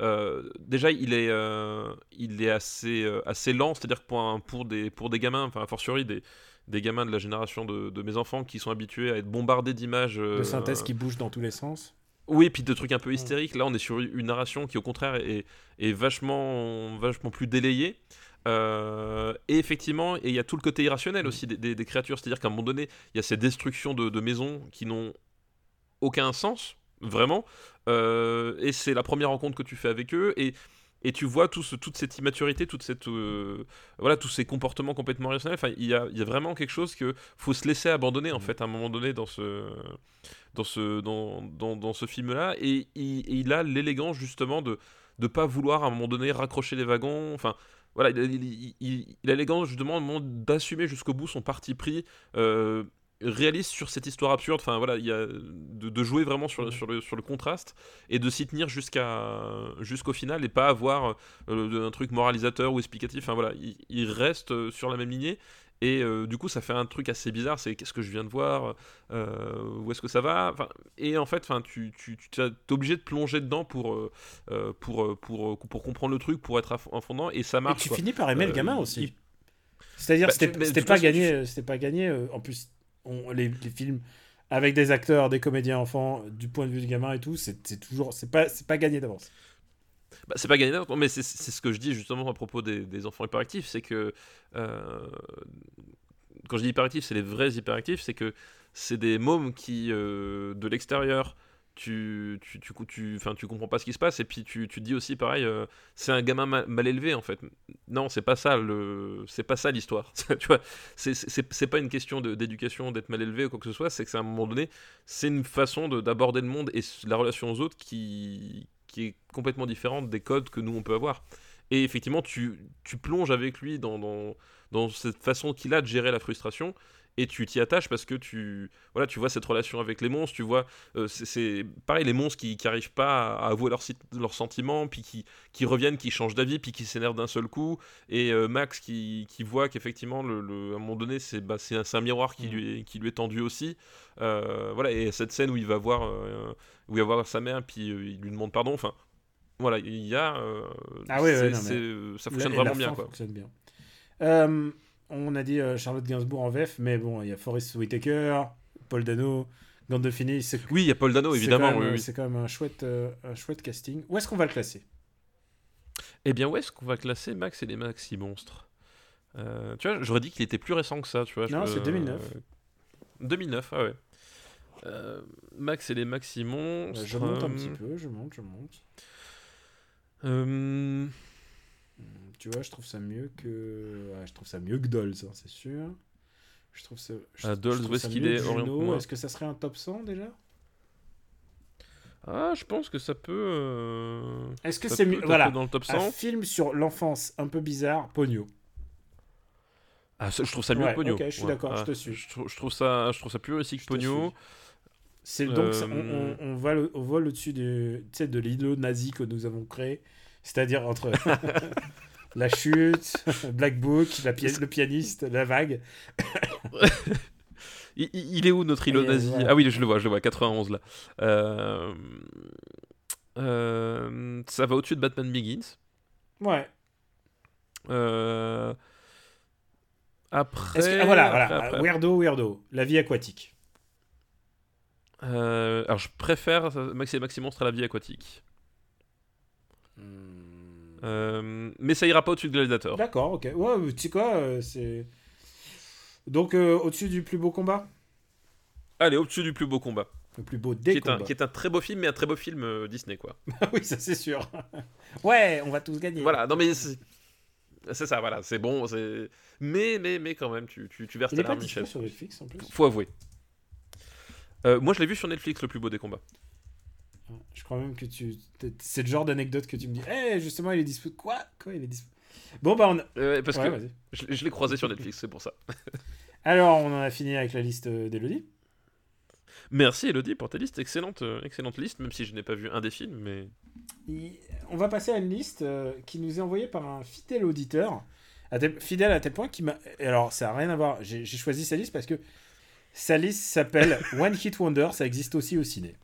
euh, déjà, il est, euh, il est assez, euh, assez lent, c'est-à-dire que pour, pour, des, pour des gamins, enfin, a fortiori des, des gamins de la génération de, de, mes enfants qui sont habitués à être bombardés d'images. de synthèse qui bougent dans tous les sens. Oui, puis de trucs un peu hystériques. Là, on est sur une narration qui, au contraire, est, est vachement, vachement plus délayée. et effectivement, il y a tout le côté irrationnel aussi des, des, créatures. C'est-à-dire qu'à un moment donné, il y a ces destructions de, de maisons qui n'ont aucun sens, vraiment. Euh, et c'est la première rencontre que tu fais avec eux. Et, et tu vois tout toute cette immaturité, toute cette, euh, voilà, tous ces comportements complètement irrationnels. Enfin, il y a, y a, vraiment quelque chose que faut se laisser abandonner en mm. fait à un moment donné dans ce, dans ce, dans, dans, dans ce film-là. Et, il a l'élégance justement de ne pas vouloir à un moment donné raccrocher les wagons. Enfin, voilà, il, il, a l'élégance justement d'assumer jusqu'au bout son parti pris. Euh, réaliste sur cette histoire absurde. Enfin voilà, il y a de, jouer vraiment sur, sur, le, sur le contraste et de s'y tenir jusqu'à jusqu'au final et pas avoir euh, un truc moralisateur ou explicatif. Enfin voilà, il, reste euh, sur la même lignée. Et euh, du coup, ça fait un truc assez bizarre. C'est qu'est-ce que je viens de voir Où est-ce que ça va? Et en fait, enfin, tu, tu, tu es obligé de plonger dedans pour, pour, pour, pour, comprendre le truc, pour être à fond Et ça marche. Et tu finis par aimer le gamin aussi. C'est-à-dire, bah, c'était pas, gagné, c'était pas gagné. En plus, les, films avec des acteurs, des comédiens enfants, du point de vue du gamin et tout, c'est toujours, c'est pas, c'est pas gagné d'avance. Bah, c'est pas gagné d'avance, mais c'est ce que je dis justement à propos des, enfants hyperactifs, c'est que euh, quand je dis hyperactifs, c'est les vrais hyperactifs, c'est que c'est des mômes qui, euh, de l'extérieur, tu, tu, tu, tu, comprends pas ce qui se passe et puis tu, tu dis aussi pareil euh, c'est un gamin mal, élevé en fait. Non c'est pas ça le c'est pas ça l'histoire. Tu vois c'est pas une question d'éducation d'être mal élevé ou quoi que ce soit c'est que c'est à un moment donné c'est une façon d'aborder le monde et la relation aux autres qui qui est complètement différente des codes que nous on peut avoir. Et effectivement tu, tu plonges avec lui dans, dans dans cette façon qu'il a de gérer la frustration et tu t'y attaches parce que tu voilà tu vois cette relation avec les monstres tu vois euh, c'est- pareil les monstres qui n'arrivent pas à avouer leurs sentiments puis qui, qui reviennent qui changent d'avis puis qui s'énervent d'un seul coup et euh, Max qui, qui voit qu'effectivement le, le- à un moment donné c'est bah, c'est un, un miroir qui Mm. lui est, qui lui est tendu aussi Euh, voilà et cette scène où il va voir où il va voir sa mère puis il lui demande pardon enfin voilà il y a Ah ouais, non, mais- ça fonctionne vraiment bien quoi fonctionne bien. On a dit euh, Charlotte Gainsbourg en VF, mais bon, il y a Forrest Whitaker, Paul Dano, Gandolfini. C'est oui il y a Paul Dano c'est évidemment quand même, oui, oui. C'est quand même un chouette, euh, un chouette casting. Où est-ce qu'on va le classer? Eh bien, où est-ce qu'on va classer Max et les Maxi Monstres? Euh, Tu vois, j'aurais dit qu'il était plus récent que ça, tu vois. Non, c'est 2009. 2009, ah ouais. Euh, Max et les Maxi Monstres. Je monte un petit peu, je monte, je monte. Euh, Tu vois, je trouve ça mieux que. je trouve ça mieux que Dolls, hein, c'est sûr. Je trouve ça. je- Ah, je Dolls, trouve où est-ce ça qu'il mieux est. Est-ce que ça serait un top 100 déjà? Ah, je pense que ça peut. euh, Est-ce que c'est mieux Voilà. dans le top Un 100. film sur l'enfance un peu bizarre, Pogno. Ah, ça, je trouve ça mieux Ouais, que Pogno. ok, je suis d'accord, je te suis. Je, trouve- je trouve ça, je trouve ça plus réussi que Je Pogno. C'est donc ça- on, Euh, on, vole, on vole au-dessus sais, de l'îlot nazi que nous avons créé, c'est-à-dire entre la chute, Black Book, la le pianiste, la vague. Il, est où notre îlot nazi voilà. Ah oui, je le vois, je le vois, 91 là. Euh, euh, ça va au-dessus de Batman Begins. Ouais. Euh, Après. Que- ah, voilà, après, voilà. après. Weirdo, weirdo. La vie aquatique. Euh, alors je préfère Maxi et Maxi Monstre à la vie aquatique. Euh, mais ça ira pas au-dessus de Gladiator. D'accord, ok. Ouais, tu sais quoi, euh, c'est. Donc euh, au-dessus du plus beau combat, Allez, au-dessus du plus beau combat. le plus beau Qui des un, combats. qui est un très beau film, mais un très beau film Disney, quoi. Ah oui, ça c'est sûr. ouais, on va tous gagner. Voilà, non mais c'est ça, voilà, c'est bon, c'est... Mais, mais, mais quand même, tu, tu, tu verses Il ta larme, Michel. sur Netflix en plus. Faut avouer. Moi, je l'ai vu sur Netflix, le plus beau des combats. Je crois même que tu. C'est le genre d'anecdote que tu me dis. Eh, justement, il est dispo. Quoi? Quoi, il est dispo? Bon, bah, on. a- Euh, parce Ouais, que je, je l'ai croisé sur Netflix, c'est pour ça. Alors, on en a fini avec la liste euh, d'Elodie. Merci Elodie pour ta liste, excellente, euh, excellente liste, même si je n'ai pas vu un des films, mais... On va passer à une liste euh, qui nous est envoyée par un fidèle auditeur. À tel- Fidèle à tel point qu'il m'a. Alors, ça n'a rien à voir. J'ai j'ai choisi sa liste parce que sa liste s'appelle One Hit Wonder. Ça existe aussi au ciné.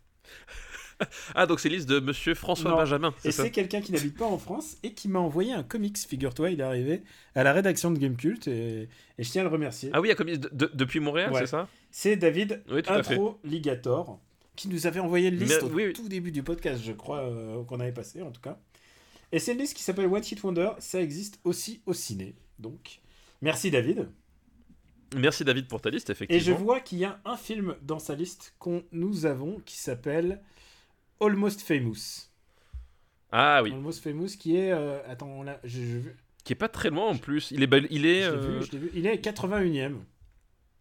Ah, donc c'est liste de Monsieur François Non. Benjamin, Et c'est quelqu'un qui n'habite pas en France et qui m'a envoyé un comics. Figure-toi, il est arrivé à la rédaction de Gamecult et, et je tiens à le remercier. Ah oui, à commis- de- de- depuis Montréal, Ouais. c'est ça? C'est David Oui. Intro Ligator qui nous avait envoyé une liste Mais- au oui, oui. tout début du podcast, je crois, euh, qu'on avait passé en tout cas. Et c'est une liste qui s'appelle One Hit Wonder. Ça existe aussi au ciné. Donc, merci David. Merci David pour ta liste, Et effectivement. je vois qu'il y a un film dans sa liste qu'on nous avons qui s'appelle Almost Famous. Ah oui, Almost Famous qui est. euh, attends, l'a- je- je- qui est pas très loin en plus. Il est, il est euh, vu, vu. Il est 81ème.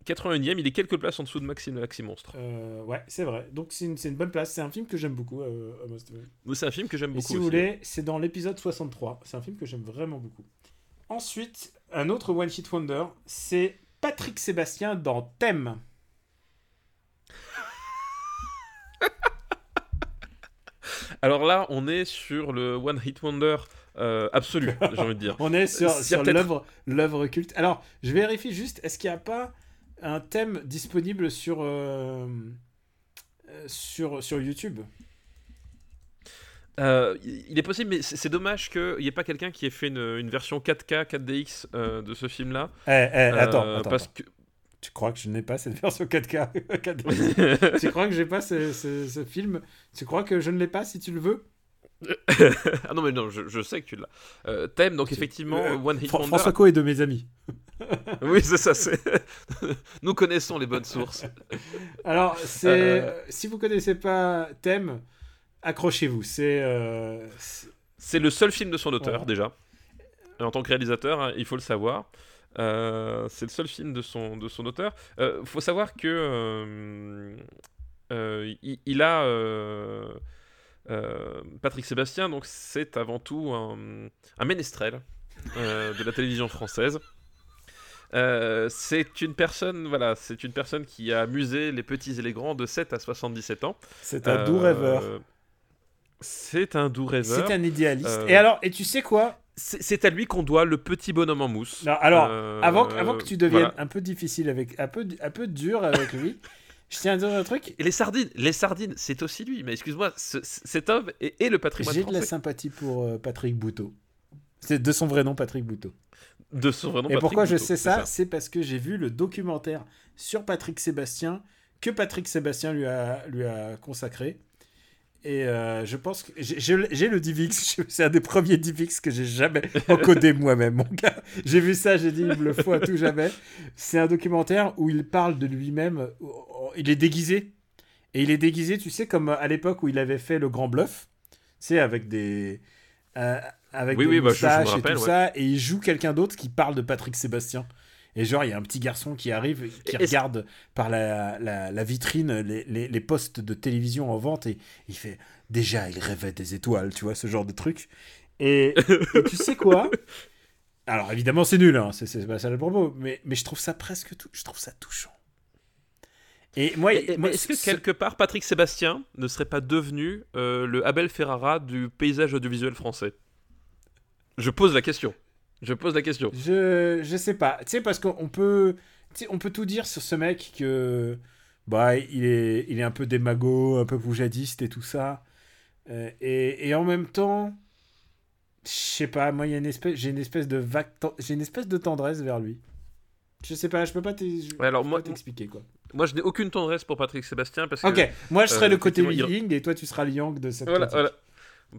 81ème, il est quelques places en dessous de Maxime Maxi Monstre. Euh, ouais, c'est vrai. Donc c'est une, c'est une bonne place. C'est un film que j'aime beaucoup. euh, Almost Famous. C'est un film que j'aime beaucoup si vous voulez, c'est dans l'épisode 63. C'est un film que j'aime vraiment beaucoup. Ensuite, un autre One Hit Wonder, c'est Patrick Sébastien dans Thème. Alors là, on est sur le One Hit Wonder euh, absolu, j'ai envie de dire. On est sur, l'œuvre, culte. Alors, je vérifie juste, est-ce qu'il n'y a pas un thème disponible sur, euh, euh, sur, sur YouTube? Euh, il est possible, mais c'est dommage qu'il n'y ait pas quelqu'un qui ait fait une, une version 4K, 4DX euh, de ce film-là. Eh, eh, attends, Euh, attends, parce attends. Tu crois que je n'ai pas cette version 4K 4D? que Tu crois que j'ai pas ce, ce- ce film? Tu crois que je ne l'ai pas si tu le veux? Ah non mais non, je, je sais que tu l'as. Euh, thème donc effectivement Euh, One Hit Fra- Wonder. François Co est de mes amis. Oui c'est ça. c'est- Nous connaissons les bonnes sources. Alors, c'est Euh. si vous connaissez pas Thème, accrochez-vous. C'est euh, c'est- le seul film de son auteur Voilà. déjà. En tant que réalisateur, hein, il faut le savoir. Euh, c'est le seul film de son, de son auteur. Il faut savoir que euh, euh, il, il a euh, euh, Patrick Sébastien, donc c'est avant tout un, un ménestrel euh, de la télévision française. Euh, c'est une personne, voilà, c'est une personne qui a amusé les petits et les grands de 7 à 77 ans. C'est un doux rêveur. Euh, C'est un doux rêveur. C'est un idéaliste. euh, Et alors, et tu sais quoi? C'est à lui qu'on doit le petit bonhomme en mousse. Non, alors, Euh, avant, avant que tu deviennes voilà. un peu difficile avec, un peu, un peu dur avec lui, je tiens à dire un truc. Et les sardines, les sardines, c'est aussi lui. Mais excuse-moi, ce- cet homme est, est le patrimoine J'ai de la sympathie pour euh, Patrick Bouteau. C'est de son vrai nom, Patrick Bouteau. De son vrai nom, Et Patrick pourquoi je sais c'est ça C'est parce que j'ai vu le documentaire sur Patrick Sébastien que Patrick Sébastien lui a, lui a consacré. Et euh, je pense que j'ai- le DivX, c'est un des premiers DivX que j'ai jamais encodé moi-même, mon gars. J'ai vu ça, j'ai dit, il me le faut à tout jamais. C'est un documentaire où il parle de lui-même. Il est déguisé. Et il est déguisé, tu sais, comme à l'époque où il avait fait le grand bluff. Tu sais, avec des. euh, avec Oui, des oui, bah, je- je moustaches et rappelle, tout ouais. ça. Et il joue quelqu'un d'autre qui parle de Patrick Sébastien. Et genre, il y a un petit garçon qui arrive, qui Et- regarde par la, la, la vitrine les, les, les postes de télévision en vente et il fait déjà, il rêvait des étoiles, tu vois, ce genre de truc. Et, et tu sais quoi? Alors évidemment, c'est nul, hein, c'est- pas ça le propos, mais, mais je trouve ça presque tout, je trouve ça touchant. Et moi, est-ce que quelque part Patrick Sébastien ne serait pas devenu euh, le Abel Ferrara du paysage audiovisuel français? Je pose la question. Je pose la question. Je, je sais pas. Tu sais, parce qu'on peut, on peut tout dire sur ce mec que, bah, il est, il est un peu démago, un peu poujadiste et tout ça. Euh, et, et en même temps, je sais pas, moi, une espèce, j'ai une espèce de vague, j'ai une espèce de tendresse vers lui. Je sais pas, je peux pas Ouais, t'expliquer quoi. Moi, je n'ai aucune tendresse pour Patrick Sébastien parce que. Ok, moi je serai euh, le côté effectivement, il- Ying et toi tu seras le Yang de cette Voilà, voilà.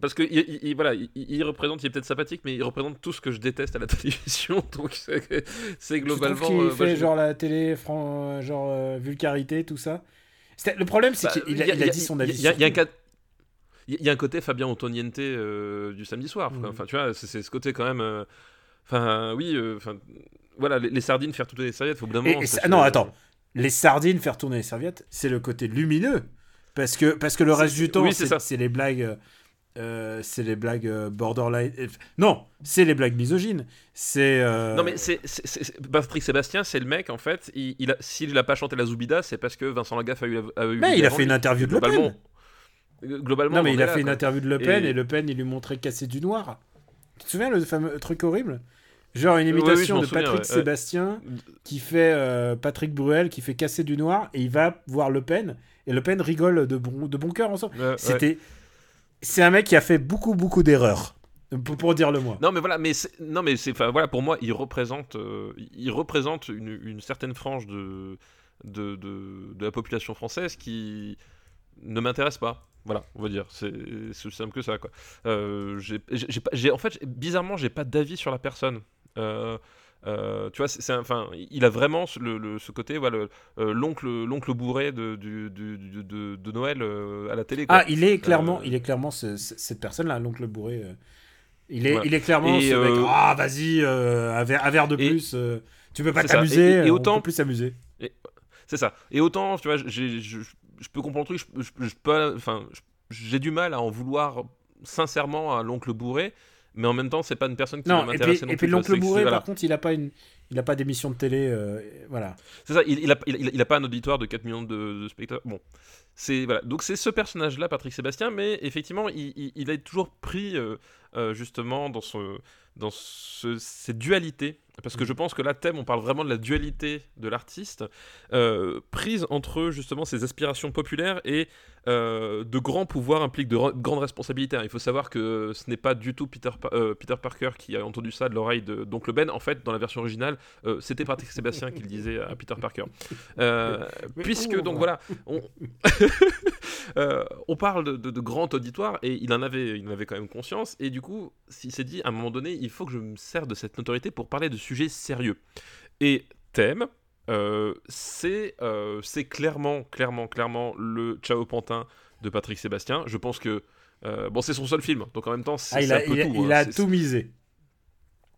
Parce que il, il- il- voilà, il, il représente, il est peut-être sympathique, mais il représente tout ce que je déteste à la télévision. Donc c'est globalement. trouves qu'il euh, fait genre la télé, fran- genre euh, vulgarité, tout ça Le problème, c'est Bah, qu'il a, il dit son avis. Il y, a- sur y a un tout. cas- il y a un côté Fabien Antoniente euh, du samedi soir. Mhm. Enfin, tu vois, c'est ce côté quand même. euh, Enfin, oui. euh, Enfin, voilà, les, les sardines faire toutes les serviettes. Au bout d'un moment. et non, attends. Les sardines, faire tourner les serviettes, c'est le côté lumineux. Parce que, parce que le reste du temps, oui, c'est les blagues. Euh, c'est les blagues euh, borderline. euh, Non, c'est les blagues misogynes. C'est. euh, Non mais c'est Patrick Sébastien, c'est le mec en fait. Il, il a- s'il n'a pas chanté la Zoubida, c'est parce que Vincent Lagaffe a eu. a eu Mais il a fait une interview de Le. Pen. Globalement. Non, mais il a là, fait une quoi. interview de Le Pen et, Et- Le Pen, il lui montrait casser du noir. Tu te souviens le fameux truc horrible? Genre une oui, imitation de Patrick ouais. Sébastien qui fait euh, Patrick Bruel qui fait casser du noir et il va voir Le Pen et Le Pen rigole de bon, de bon cœur ensemble. C'était. C'est un mec qui a fait beaucoup, beaucoup d'erreurs. Pour, pour dire le moins. Non mais voilà, mais non mais c'est, voilà, pour moi, il représente, euh, il représente une, une certaine frange de, de, de, de la population française qui ne m'intéresse pas. Voilà, on va dire, c'est aussi simple que ça quoi. Euh, j'ai, en fait, bizarrement, j'ai pas d'avis sur la personne. Euh, euh, tu vois, c'est, enfin, il a vraiment ce- le, le- ce côté, voilà, euh, l'oncle, l'oncle bourré de, du- du- du- de, de Noël euh, à la télé. Quoi. Ah, il est clairement, il est clairement ce- ce- cette personne-là, l'oncle bourré. Il est, Voilà. il est clairement Et, ce mec. Ah, vas-y, un, verre, un verre de plus. tu peux pas t'amuser. Et- et autant- On peut plus s'amuser. C'est ça. Et autant, tu vois, je, je peux comprendre le truc, je, peux, enfin, j'ai du mal à en vouloir sincèrement à l'oncle bourré, mais en même temps, c'est pas une personne qui va Non, puis, m'intéresser non et puis l'oncle c'est- voilà. par contre, il a pas une, il a pas d'émission de télé. euh, voilà. C'est ça, il, il, a, il, il a pas un auditoire de 4 millions de, de spectateurs. Bon, c'est voilà. Donc c'est ce personnage-là, Patrick Sébastien, mais effectivement, il, a toujours pris euh, euh, justement dans ce dans ce, cette dualité, parce que je pense que là, thème, on parle vraiment de la dualité de l'artiste, prise entre justement ses aspirations populaires et euh, de grands pouvoirs impliquent de grandes responsabilités. hein. Il faut savoir que ce n'est pas du tout Peter, euh, Peter Parker qui a entendu ça de l'oreille de d'Oncle Ben. En fait, dans la version originale, euh, c'était Patrick Sébastien qui le disait à Peter Parker. Puisque, donc voilà, on, on parle de, de, de grand auditoire et il en, avait, il en avait quand même conscience. Et du coup, il s'est dit à un moment donné, il faut que je me sers de cette notoriété pour parler de sujets sérieux. Et thème, c'est euh, c'est clairement, clairement, clairement le Ciao Pantin de Patrick Sébastien. Je pense que. euh, bon, c'est son seul film, donc en même temps, c'est Ah, il a, un peu il tout. il hein. a C'est- tout misé.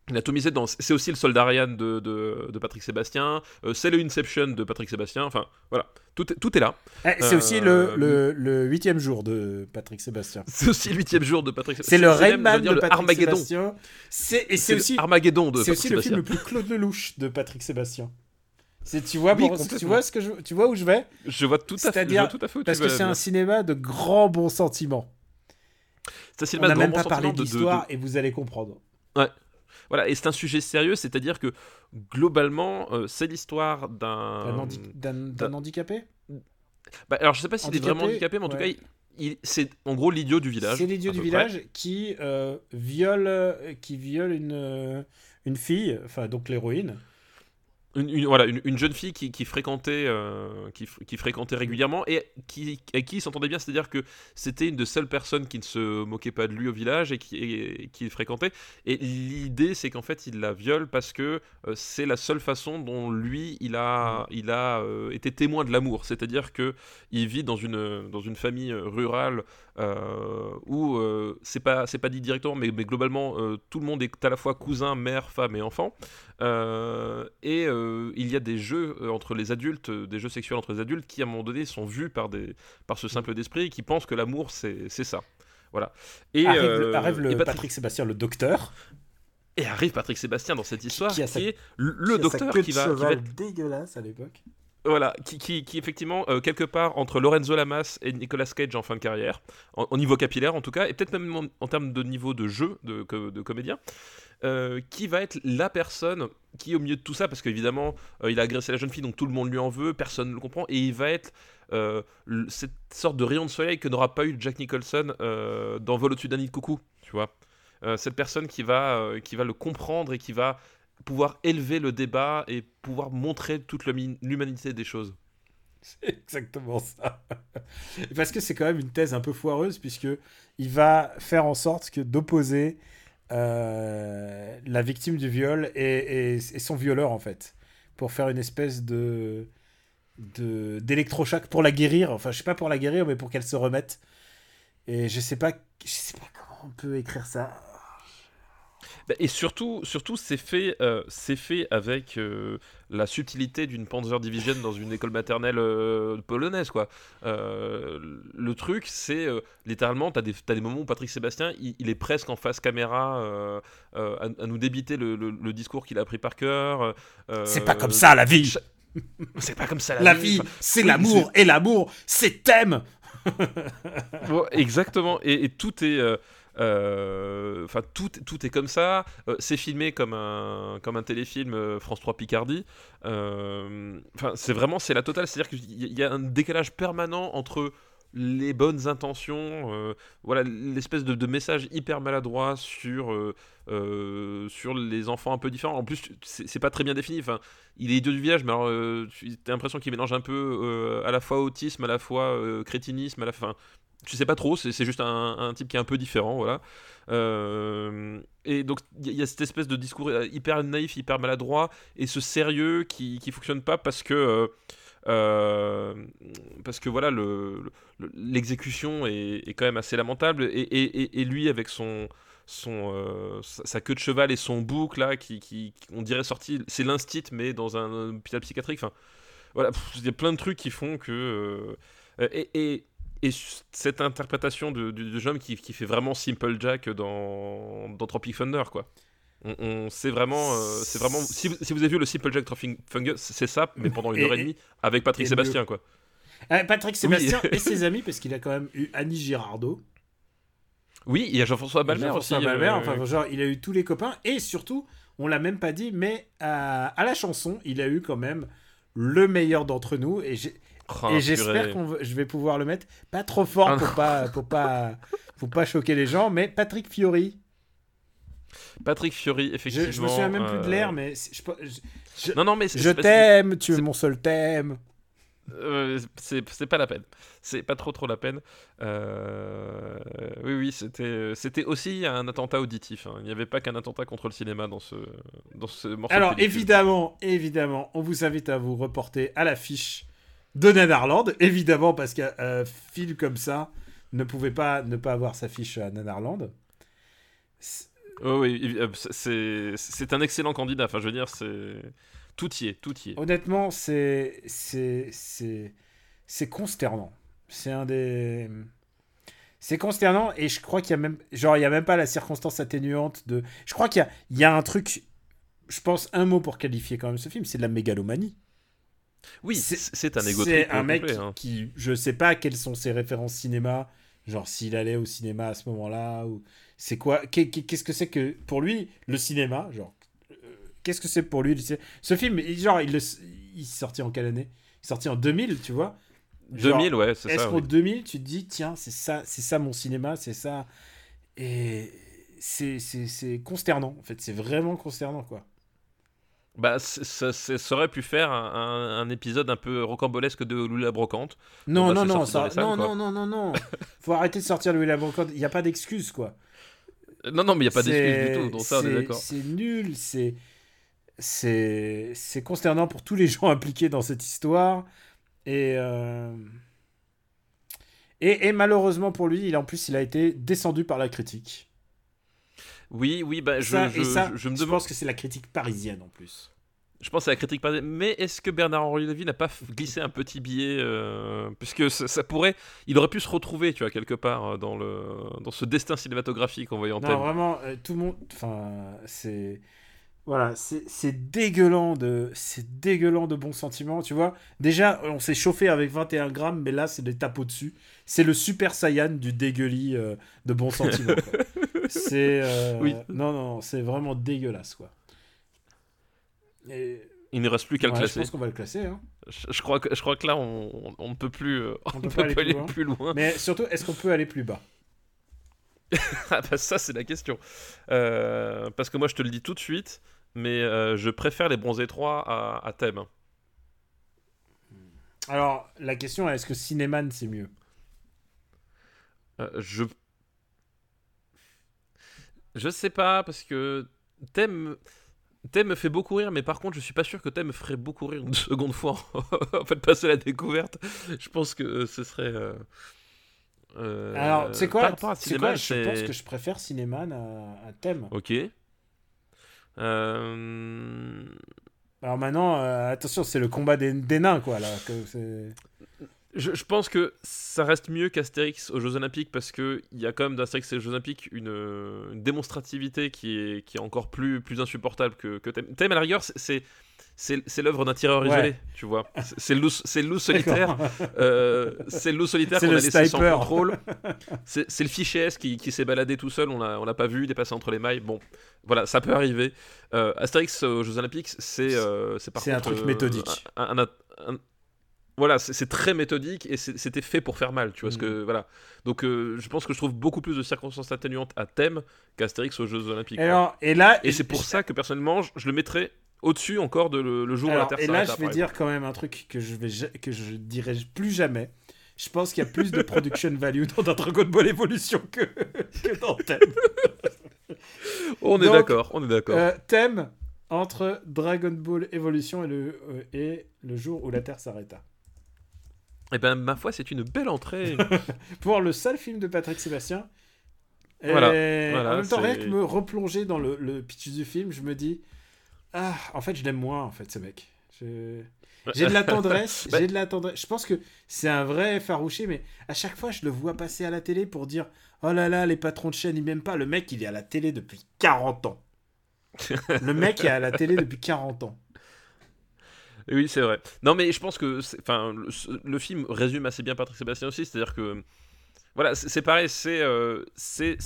Il a tout misé dans. C'est aussi le soldat Ryan de, de, de Patrick Sébastien. euh, c'est le Inception de Patrick Sébastien. Enfin, voilà. Tout, est- tout est là. Eh, c'est Euh, aussi le, huitième jour de Patrick Sébastien. C'est aussi le huitième jour de Patrick C'est le Rayman de Patrick Armageddon. Sébastien. C'est- aussi, Armageddon de c'est Patrick aussi le film Sébastien. le plus Claude Lelouch de Patrick Sébastien. C'est tu vois, Oui, tu vois ce que je, tu vois où je vais? Je vois tout à fait. Tout à fait où tu Parce que c'est un cinéma de grand bon sentiment. C'est un On n'a de même pas parlé de- de- d'histoire et vous allez comprendre. Voilà, et c'est un sujet sérieux, c'est-à-dire que globalement, euh, c'est l'histoire d'un. D'un handi- D'un d'un handicapé? Bah, alors je sais pas s'il est Handicapé, vraiment handicapé, mais en tout ouais. cas, il, il- c'est en gros l'idiot du village. C'est l'idiot du près. village qui euh, viole, euh, qui viole une, une fille, enfin donc l'héroïne. Une, voilà, une, une jeune fille qui, fréquentait, euh, qui, fr- qui fréquentait régulièrement et qui, qui s'entendait bien, c'est-à-dire que c'était une des seules personnes qui ne se moquait pas de lui au village et qui, fréquentait. Et l'idée, c'est qu'en fait, il la viole parce que euh, c'est la seule façon dont lui, il a, il a euh, été témoin de l'amour. C'est-à-dire que il vit dans une, dans une famille rurale où euh, c'est pas, c'est pas dit directement, mais, mais globalement, euh, tout le monde est à la fois cousin, mère, femme et enfant. Euh, et euh, il y a des jeux euh, entre les adultes, euh, des jeux sexuels entre les adultes qui à un moment donné sont vus par, des, par ce simple d'esprit et qui pensent que l'amour c'est c'est ça. Voilà. Et arrive, euh, le, arrive le et Patrick... Patrick, Sébastien, le docteur, et arrive Patrick Sébastien dans cette histoire qui qui, a sa- est le, qui sa docteur qui va, qui va être- dégueulasse à l'époque. Voilà, qui, effectivement euh, quelque part entre Lorenzo Lamas et Nicolas Cage en fin de carrière, en- au niveau capillaire en tout cas, et peut-être même en, termes de niveau de jeu de, co- de comédien, euh, qui va être la personne qui au milieu de tout ça, parce qu'évidemment euh, il a agressé la jeune fille, donc tout le monde lui en veut, personne ne le comprend, et il va être cette sorte de rayon de soleil que n'aura pas eu Jack Nicholson dans Vol au-dessus d'un nid de coucou, tu vois. Cette personne qui va, qui va le comprendre et qui va pouvoir élever le débat et pouvoir montrer toute l'humanité des choses. C'est exactement ça. Parce que c'est quand même une thèse un peu foireuse, puisque il va faire en sorte que d'opposer euh, la victime du viol et, son violeur, en fait, pour faire une espèce de- d'électrochoc pour la guérir. Enfin, je sais pas pour la guérir, mais pour qu'elle se remette. Et je sais pas, je sais pas comment on peut écrire ça. Bah, Et surtout, surtout c'est fait, euh, fait avec euh, la subtilité d'une Panzer Division dans une école maternelle euh, polonaise, quoi. Euh, le truc, c'est littéralement, t'as des, t'as des moments où Patrick Sébastien, il, il est presque en face caméra à, à nous débiter le, le- le discours qu'il a appris par cœur. C'est pas comme ça la vie. C'est pas comme ça la, La vie. c'est oui, l'amour, et l'amour, c'est thème. Bon, exactement, et, et tout est, euh, enfin tout, tout est comme ça. Euh, c'est filmé comme un, comme un téléfilm euh, France 3 Picardie. Euh, Enfin, c'est vraiment c'est la totale. C'est-à-dire qu'il y, a un décalage permanent entre les bonnes intentions, euh, voilà l'espèce de, message hyper maladroit sur euh, euh, sur les enfants un peu différents. En plus, c'est pas très bien défini. Enfin, il est idiot du village, mais alors euh, tu as l'impression qu'il mélange un peu euh, à la fois autisme, à la fois euh, crétinisme, à la fin. Tu sais pas trop, c'est juste un, un type qui est un peu différent, voilà. Euh, et donc il y, a cette espèce de discours euh, hyper naïf, hyper maladroit, et ce sérieux qui, qui fonctionne pas parce que euh, parce que voilà le le- l'exécution est, est quand même assez lamentable et, et- et- lui avec son son sa, queue de cheval et son bouc là qui, qui- on dirait sorti c'est l'instit mais dans un hôpital psychiatrique voilà il y a plein de trucs qui font que et, et cette interprétation de, du, du jeune homme qui, qui fait vraiment Simple Jack dans, dans Tropic Thunder quoi on, on- c'est vraiment euh, c'est vraiment si vous, si vous avez vu le Simple Jack Tropic Thunder c'est ça mais pendant une Et- heure et demie avec Patrick Sébastien quoi Euh, Patrick Sébastien et ses amis, parce qu'il a quand même eu Annie Girardot. oui il y a Jean-François Balmer aussi Jean-François Balmer, euh, enfin, genre, il a eu tous les copains. Et surtout, on l'a même pas dit, mais à, à la chanson, il a eu quand même le meilleur d'entre nous. Et j'ai- oh, et j'espère va- je vais pouvoir le mettre pas trop fort Ah pour pas, pour pas, pour pas choquer les gens, mais Patrick Fiori. Patrick Fiori effectivement je me souviens même plus de euh, l'air, mais c'est- je, non non mais je t'aime, tu es mon seul thème. Euh, c'est pas la peine. C'est pas trop trop la peine. Euh, oui oui c'était c'était aussi un attentat auditif. hein. Il n'y avait pas qu'un attentat contre le cinéma dans ce dans ce morceau. Alors évidemment, évidemment, on vous invite à vous reporter à l'affiche de Nanarland, évidemment parce qu'un euh, film comme ça ne pouvait pas ne pas avoir sa fiche à Nanarland. C- Oh oui, euh, c'est un excellent candidat. Enfin, je veux dire, c'est tout y est, tout y est. Honnêtement, c'est c'est c'est c'est consternant. C'est un des c'est consternant et je crois qu'il y a même genre il y a même pas la circonstance atténuante de je crois qu'il y a il y a un truc je pense un mot pour qualifier quand même ce film, c'est de la mégalomanie. Oui, c'est un égo C'est un mec hein. qui, je sais pas quelles sont ses références cinéma, genre s'il allait au cinéma à ce moment-là ou c'est quoi Qu'est-ce que c'est que pour lui le cinéma Genre, euh, qu'est-ce que c'est pour lui Ce film, genre, il, il est sorti en quelle année? Il est sorti en 2000, tu vois? 2000, ouais, c'est ça. Est-ce qu'en 2000, tu te dis, tiens, c'est ça, c'est ça mon cinéma, c'est ça. Et c'est consternant, en fait, c'est vraiment consternant, quoi. Bah, ça, aurait pu faire un, épisode un peu rocambolesque de Louis la Brocante. Non, non, non, ça, non, non, non, non, non, Faut arrêter de sortir Louis la Brocante. Il n'y a pas d'excuse, quoi. Non, non, mais il n'y a pas d'excuse du tout. Donc ça, on est d'accord. C'est nul, c'est. C'est consternant pour tous les gens impliqués dans cette histoire. Et, euh, et, et, malheureusement pour lui, il, en plus, il a été descendu par la critique. Oui, oui, bah, je, je, je, me demande. Je pense que c'est la critique parisienne en plus. Je pense à la critique parisienne. Mais est-ce que Bernard-Henri Lévy n'a pas glissé un petit billet euh, Puisque ça, pourrait. Il aurait pu se retrouver, tu vois, quelque part, euh, dans, le, dans ce destin cinématographique en voyant Non, vraiment, euh, tout le monde. Enfin, c'est. Voilà, c'est dégueulant de c'est dégueulant de bons sentiments, tu vois. Déjà, on s'est chauffé avec 21 grammes, mais là, c'est des tapos dessus. C'est le super saiyan du dégueulis de bons sentiments. C'est. Euh, oui. Non, non, c'est vraiment dégueulasse, quoi. Et... Il ne reste plus qu'à le classer. Je pense qu'on va le classer. Hein. Je, crois que, je crois que là, on, on ne peut plus, euh, on, peut, aller, plus, loin. Mais surtout, est-ce qu'on peut aller plus bas? Ah bah Ça, c'est la question. Euh, parce que moi, je te le dis tout de suite, mais je préfère les bronzés 3 à, à Thème. Alors, la question est est-ce que Cinéman, c'est mieux? Je je sais pas, parce que Thème. Thème me fait beaucoup rire, mais par contre, je suis pas sûr que Thème me ferait beaucoup rire une seconde fois. en fait, passer la découverte, je pense que euh, ce serait. Euh, euh, Alors, c'est quoi, quoi Je pense que je préfère Cinéman à, à Thème. Ok. Alors maintenant, attention, c'est le combat des, des nains, quoi. Là, je, pense que ça reste mieux qu'Astérix aux Jeux Olympiques parce qu'il y a quand même d'Astérix et aux Jeux Olympiques une, démonstrativité qui est, qui est encore plus, plus insupportable que, que Thème. Thème, à la rigueur, c'est. C'est l'œuvre d'un tireur isolé, tu vois. C'est le loup, solitaire. Euh, c'est le loup solitaire qu'on a laissé sans contrôle. C'est le fichier S qui, qui s'est baladé tout seul, on l'a pas vu, dépassé entre les mailles. Bon, voilà, ça peut arriver. Euh, Astérix aux Jeux Olympiques, c'est euh, C'est un truc méthodique. un, voilà, c'est très méthodique et c'était fait pour faire mal, tu vois. Ce que, mm. voilà. Donc, euh, je pense que je trouve beaucoup plus de circonstances atténuantes à thème qu'Astérix aux Jeux Olympiques. et, là, et c'est pour ça que personnellement, je, le mettrais au-dessus encore de le, jour où la Terre Et là, je vais dire quand même un truc que je vais que je dirai plus jamais. Je pense qu'il y a plus de production value dans Dragon Ball Evolution que, que dans Thème. on est d'accord, on est d'accord. Euh, thème entre Dragon Ball Evolution et le, euh, et le jour où la Terre s'arrêta. Eh ben, ma foi, c'est une belle entrée. pour le seul film de Patrick Sébastien. Et voilà, en même temps, rien que me replonger dans le, le, pitch du film, je me dis, ah, en fait, je l'aime moins, en fait, ce mec. J'ai de la tendresse, bah j'ai de la tendresse. Je pense que c'est un vrai farouché, mais à chaque fois, je le vois passer à la télé pour dire, oh là là, les patrons de chaîne, ils m'aiment pas. Le mec, il est à la télé depuis 40 ans. le mec est à la télé depuis 40 ans. Oui, c'est vrai. Non, mais je pense que enfin, le, film résume assez bien Patrick Sébastien aussi, c'est-à-dire que voilà, c'est pareil, c'est euh,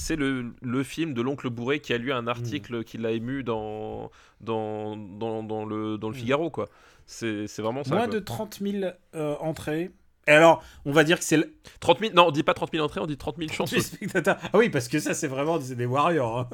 le, le, film de l'oncle bourré qui a lu un article mm. qui l'a ému dans, dans, dans, dans, le, dans le mm. Figaro, quoi. C'est vraiment ça. Moins de 30 000 euh, entrées. Et alors, on va dire que c'est. 30 000, non, on dit pas 30 000 entrées, on dit 30 000 chansons. Ah oui, parce que ça, c'est vraiment des Warriors. Hein.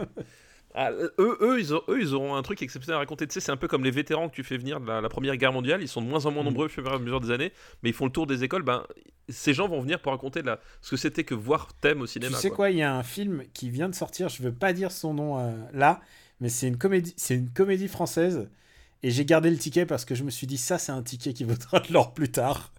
Ah, eux, eux, ils eux, ils auront un truc exceptionnel à raconter. Tu sais, c'est un peu comme les vétérans que tu fais venir de la, Première Guerre mondiale. Ils sont de moins en moins mm. nombreux au fur et à mesure des années, mais ils font le tour des écoles. Ben, ces gens vont venir pour raconter la... ce que c'était que voir thème au cinéma. Tu sais quoi, il y a un film qui vient de sortir. Je veux pas dire son nom euh, là, mais c'est une comédie, c'est une comédie française. Et j'ai gardé le ticket parce que je me suis dit ça, c'est un ticket qui vaudra de l'or plus tard.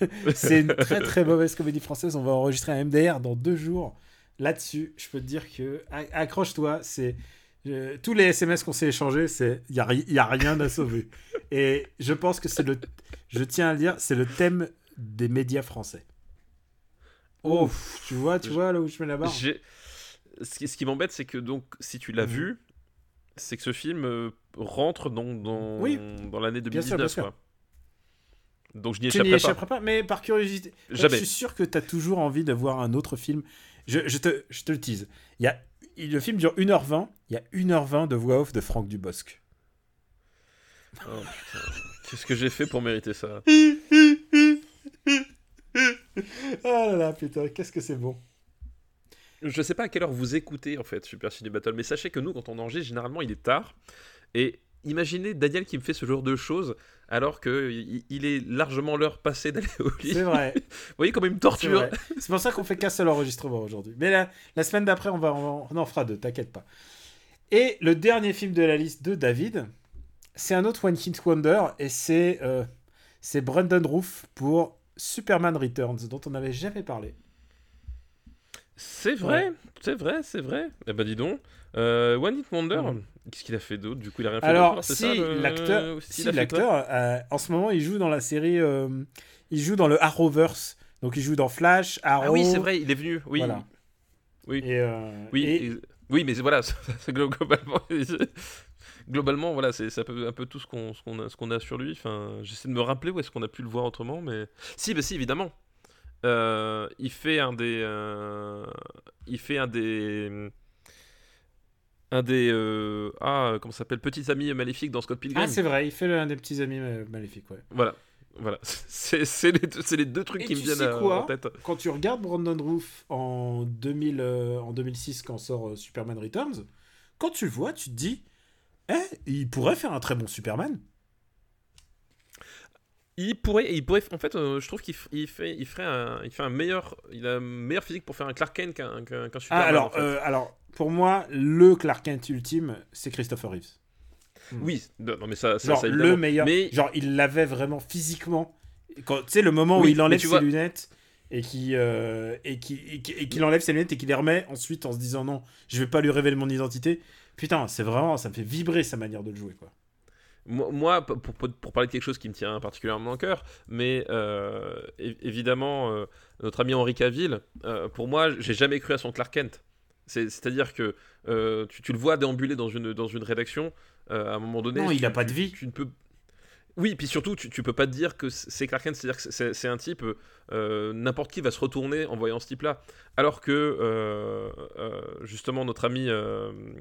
c'est une très très mauvaise comédie française. On va enregistrer un MDR dans deux jours. Là-dessus, je peux te dire que accroche-toi, c'est Je- tous les SMS qu'on s'est échangés, c'est il y a, y a rien à sauver. Et je pense que c'est le, je tiens à le dire, c'est le thème des médias français. Oh, tu vois, tu Je- vois là où je mets la barre. Ce qui, ce qui m'embête, c'est que donc, si tu l'as Mhm. vu, c'est que ce film euh, rentre dans, dans, Oui. dans l'année Bien sûr, 2019. bien sûr. quoi. Donc je n'y n'y échapperai pas. Mais par curiosité, Jamais. je suis sûr que tu as toujours envie de voir un autre film. Je, je te, je te le tease. Il y a, il- le film dure 1h20. Il y a 1h20 de voix off de Franck Dubosc. Oh, putain. Qu'est-ce que j'ai fait pour mériter ça Oh là là, putain, qu'est-ce que c'est bon. Je sais pas à quelle heure vous écoutez en fait Super Ciné Battle, mais sachez que nous, quand on enregistre, généralement il est tard. Et imaginez Daniel qui me fait ce genre de choses alors que il est largement l'heure passée d'aller au lit. C'est vrai. Vous voyez comme il me torture. C'est pour ça qu'on fait qu'un seul enregistrement aujourd'hui. Mais la, la semaine d'après, on, va, on, en fera deux, t'inquiète pas. Et le dernier film de la liste de David, c'est un autre One Hit Wonder, et c'est euh, c'est Brendan Roof pour Superman Returns, dont on n'avait jamais parlé. C'est vrai, c'est vrai, c'est vrai. Eh ben dis donc. Euh, One Hit Wonder, Mhm. Qu'est-ce qu'il a fait d'autre Du coup, il a rien fait Alors, si le- l'acteur, si, l'acteur, euh, en ce moment, il joue dans la série, euh, il joue dans le Arrowverse. Donc, il joue dans Flash, Arrow. Ah oui, c'est vrai, il est venu. Oui, Voilà. oui. Et, euh, Oui, et- et- oui, mais voilà, globalement, globalement, voilà, c'est un peu, un peu tout ce qu'on qu'on a, ce qu'on a sur lui. Enfin, j'essaie de me rappeler où est-ce qu'on a pu le voir autrement, mais si, bah si, évidemment. Il fait un des, il fait un des, un des, euh, ah, comment s'appelle, petits amis maléfiques dans Scott Pilgrim. Ah, c'est vrai, il fait l'un des petits amis euh, maléfiques, ouais. voilà, voilà, c'est c'est les, les deux trucs Et qui me viennent à- quoi en tête. Quand tu regardes Brandon Roof en, 2000, euh, en 2006, quand sort euh, Superman Returns, quand tu le vois, tu te dis, eh, il pourrait faire un très bon Superman. Il pourrait, il pourrait, en fait, euh, je trouve qu'il il fait, il ferait un, il fait un meilleur, il a un meilleur physique pour faire un Clark Kent qu'un qu'un qu'un Ah, Superman. alors, en fait. euh, alors, pour moi, le Clark Kent ultime, c'est Christopher Reeves. oui, non, non, mais ça, ça, Genre, ça, le meilleur. Mais Genre, il l'avait vraiment physiquement. Tu sais, le moment où il enlève ses vois- lunettes et qui euh, et qui et qui- et qu'il enlève ses lunettes et qu'il les remet ensuite en se disant non, je vais pas lui révéler mon identité. Putain, c'est vraiment, ça me fait vibrer sa manière de le jouer, quoi. Moi, pour, pour, pour parler de quelque chose qui me tient particulièrement au cœur, mais euh, évidemment, euh, notre ami Henri Cavill, euh, pour moi, j'ai jamais cru à son Clark Kent. C'est- C'est-à-dire que tu, tu le vois déambuler dans une, dans une rédaction, à un moment donné. Non, il tu- a pas de vie. Tu ne peux. Oui, puis surtout, tu, tu peux pas te dire que c'est Clark Kent, c'est-à-dire que c'est c'est un type, euh, n'importe qui va se retourner en voyant ce type-là. Alors que, euh, euh, justement, notre ami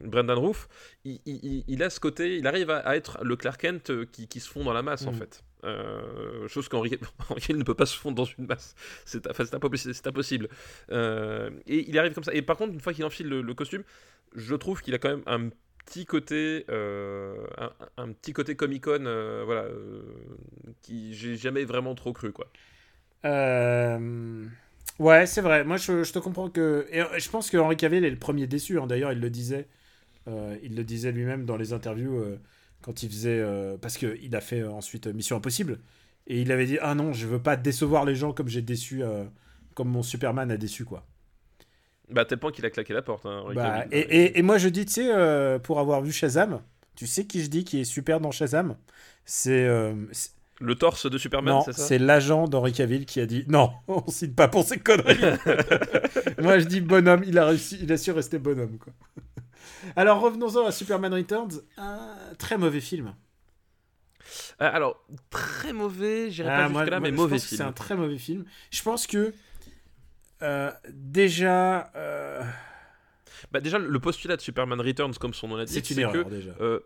Brendan Roof, il, il- il- il a ce côté, il arrive à, à être le Clark Kent qui, qui se fond dans la masse, en Mm. fait. Chose qu'Henri Cavill ne peut pas se fondre dans une masse. C'est enfin, impossible. c'est impossible. Et il arrive comme ça. Et par contre, une fois qu'il enfile le, le costume, je trouve qu'il a quand même un petit côté, euh, un, petit côté Comic Con, euh, voilà, euh, qui j'ai jamais vraiment trop cru, quoi. Ouais, c'est vrai. Moi, je, te comprends que. Et je pense que Henri Cavill est le premier déçu. hein. D'ailleurs, il le disait. Il le disait lui-même dans les interviews quand il faisait. Parce qu'il a fait ensuite Mission Impossible. Et il avait dit Ah non, je veux pas décevoir les gens comme j'ai déçu. Comme mon Superman a déçu, quoi. Bah, à tel point qu'il a claqué la porte. Hein, Bah, et, et- et moi, je dis, tu sais, euh, pour avoir vu Shazam, tu sais qui je dis qui est super dans Shazam? C'est. euh, Le torse de Superman, non, c'est ça? c'est l'agent d'Henri Cavill qui a dit non, on cite pas pour ces conneries. Moi je dis bonhomme, il a réussi, il a su rester bonhomme quoi. Alors revenons-en à Superman Returns, un très mauvais film. Ah, Alors, très mauvais, j'irai Ah, pas jusque-là, mais je mauvais pense que film. C'est un très mauvais film. Je pense que euh, déjà euh, Bah, déjà, le postulat de Superman Returns, comme son nom l'indique, c'est une c'est erreur que déjà. euh,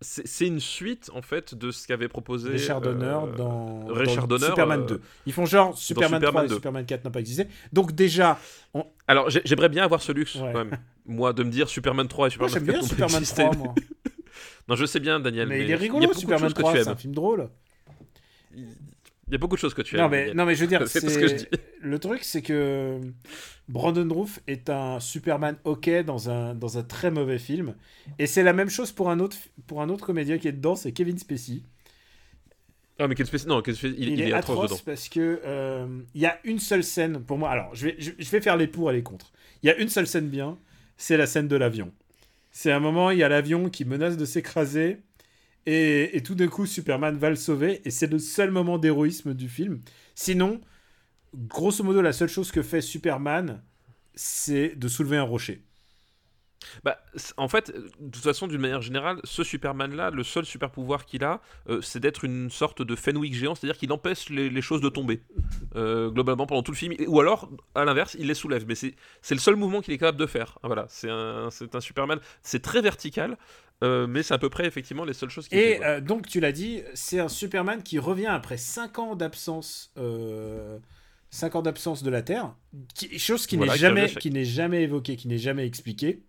c'est une suite en fait de ce qu'avait proposé Richard Donner euh, dans, Richard dans Donner, Superman euh, 2. Ils font genre Superman, Superman 3 et 2. Superman 4 n'ont pas existé. Donc déjà, Alors, j'ai- j'aimerais bien avoir ce luxe, Ouais. quand même. Moi, de me dire Superman 3 et moi Superman j'aime 4 bien Superman existé. 3 moi. Non, je sais bien, Daniel. Mais, Mais, il est rigolo Superman choses que 3, tu c'est un film drôle. Il y a beaucoup de choses que tu aimes. Non mais, Daniel. non mais je veux dire, C'est ce que je dis. le truc c'est que Brandon Roof est un Superman ok dans un, dans un très mauvais film. Et c'est la même chose pour un autre, pour un autre comédien qui est dedans, c'est Kevin Spacey. Ah, mais quel spécial. Non, quel spécial- il, Il, il est, atroce atroce dedans. parce que euh, il y a une seule scène pour moi. Alors je vais, je, je vais faire les pour et les contre. Il y a une seule scène bien, c'est la scène de l'avion. C'est un moment, il y a l'avion qui menace de s'écraser. Et, tout d'un coup, Superman va le sauver. Et c'est le seul moment d'héroïsme du film. Sinon, grosso modo, la seule chose que fait Superman, c'est de soulever un rocher. Bah, en fait, euh, de toute façon, d'une manière générale, ce Superman-là, le seul super pouvoir qu'il a, euh, c'est d'être une sorte de Fenwick géant, c'est-à-dire qu'il empêche les, les choses de tomber, euh, globalement, pendant tout le film. Ou alors, à l'inverse, il les soulève. Mais c'est le seul mouvement qu'il est capable de faire. Voilà, c'est un, Superman. C'est très vertical, euh, mais c'est à peu près, effectivement, les seules choses qu'il fait. Et donc, tu l'as dit, c'est un Superman qui revient après 5 ans d'absence. 5 ans d'absence de la Terre, qui- chose qui Voilà, n'est qui jamais, qui n'est jamais évoquée, qui n'est jamais expliquée.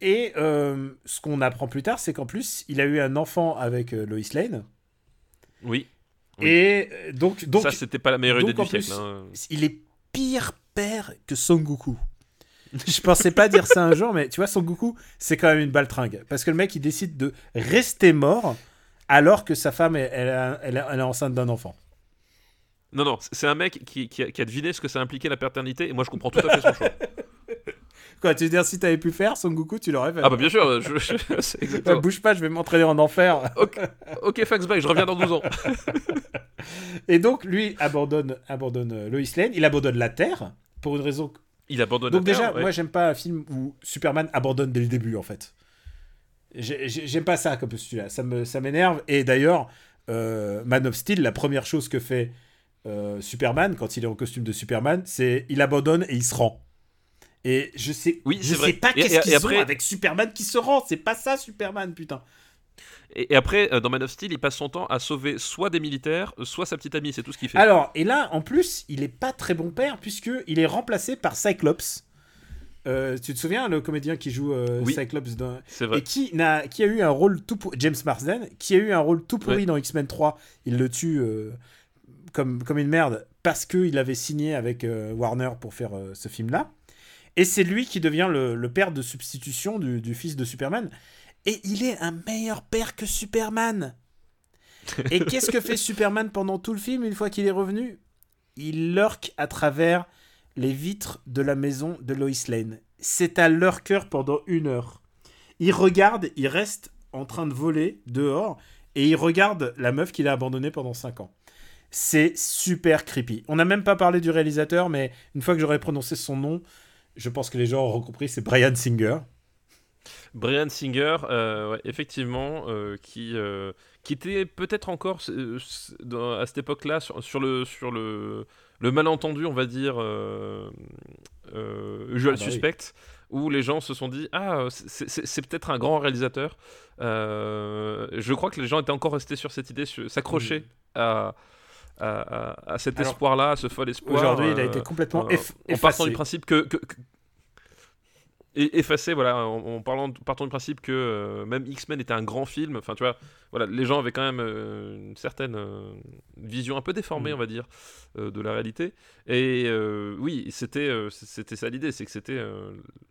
Et euh, ce qu'on apprend plus tard, c'est qu'en plus, il a eu un enfant avec euh, Lois Lane. Oui. Oui. Et euh, donc, donc ça, c'était pas la meilleure idée du siècle. plus, hein. il est pire père que Son Goku. Je pensais pas dire ça un jour, mais tu vois, Son Goku, c'est quand même une baltringue. Parce que le mec, il décide de rester mort alors que sa femme, elle, elle, elle est enceinte d'un enfant. Non, non, c'est un mec qui, qui a, qui a deviné ce que ça impliquait la paternité, et moi je comprends tout à fait son choix. Quoi, tu veux dire, si t'avais pu faire Son Goku, tu l'aurais fait Ah bah bien sûr, je, je- Ouais, exactement. bouge pas, je vais m'entraîner en enfer. Ok, fax bye, je reviens dans 12 ans. Et donc, lui abandonne, abandonne euh, Lois Lane, il abandonne la Terre pour une raison. Il abandonne Donc, la Terre, déjà, ouais. moi, j'aime pas un film où Superman abandonne dès le début, en fait. J'ai- j'ai- J'aime pas ça comme celui-là, ça me- ça m'énerve. Et d'ailleurs, euh, Man of Steel, la première chose que fait euh, Superman quand il est en costume de Superman, c'est il abandonne et il se rend. Et je sais, Oui, je sais pas qu'est-ce qu'ils après- ont avec Superman qui se rend. C'est pas ça Superman, putain. Et, et après, euh, dans Man of Steel, il passe son temps à sauver soit des militaires, soit sa petite amie, c'est tout ce qu'il fait. Alors, et là, en plus, il est pas très bon père puisque il est remplacé par Cyclops. Euh, tu te souviens, le comédien qui joue euh, Oui. Cyclops dans... c'est vrai. et qui, a eu un rôle tout pour... James Marsden, qui a eu un rôle tout pourri Ouais. dans X-Men 3. Il le tue euh, comme, comme une merde parce qu'il avait signé avec Warner pour faire ce film-là. Et c'est lui qui devient le, le père de substitution du, du fils de Superman. Et il est un meilleur père que Superman. Et qu'est-ce que fait Superman pendant tout le film une fois qu'il est revenu? Il lurque à travers les vitres de la maison de Lois Lane. C'est à leur cœur pendant une heure. Il regarde, il reste en train de voler dehors et il regarde la meuf qu'il a abandonnée pendant 5 ans. C'est super creepy. On n'a même pas parlé du réalisateur, mais une fois que j'aurais prononcé son nom, je pense que les gens auront compris, c'est Brian Singer. Brian Singer, euh, ouais, effectivement, euh, qui, euh, qui était peut-être encore dans- à cette époque-là sur, sur le, sur le, le malentendu, on va dire, usual Ah bah oui. suspect, où les gens se sont dit Ah, c'est- peut-être un grand réalisateur. Je crois que les gens étaient encore restés sur cette idée, s'accrocher à, à, à- à cet espoir-là, à ce fol espoir. Aujourd'hui, il a euh, été complètement euh, eff- en partant effacé. du principe que, que- effacé voilà en, parlant partant du principe que euh, même X-Men était un grand film enfin tu vois voilà les gens avaient quand même euh, une certaine euh, vision un peu déformée Mm. on va dire de la réalité et oui c'était c'était ça l'idée c'est que c'était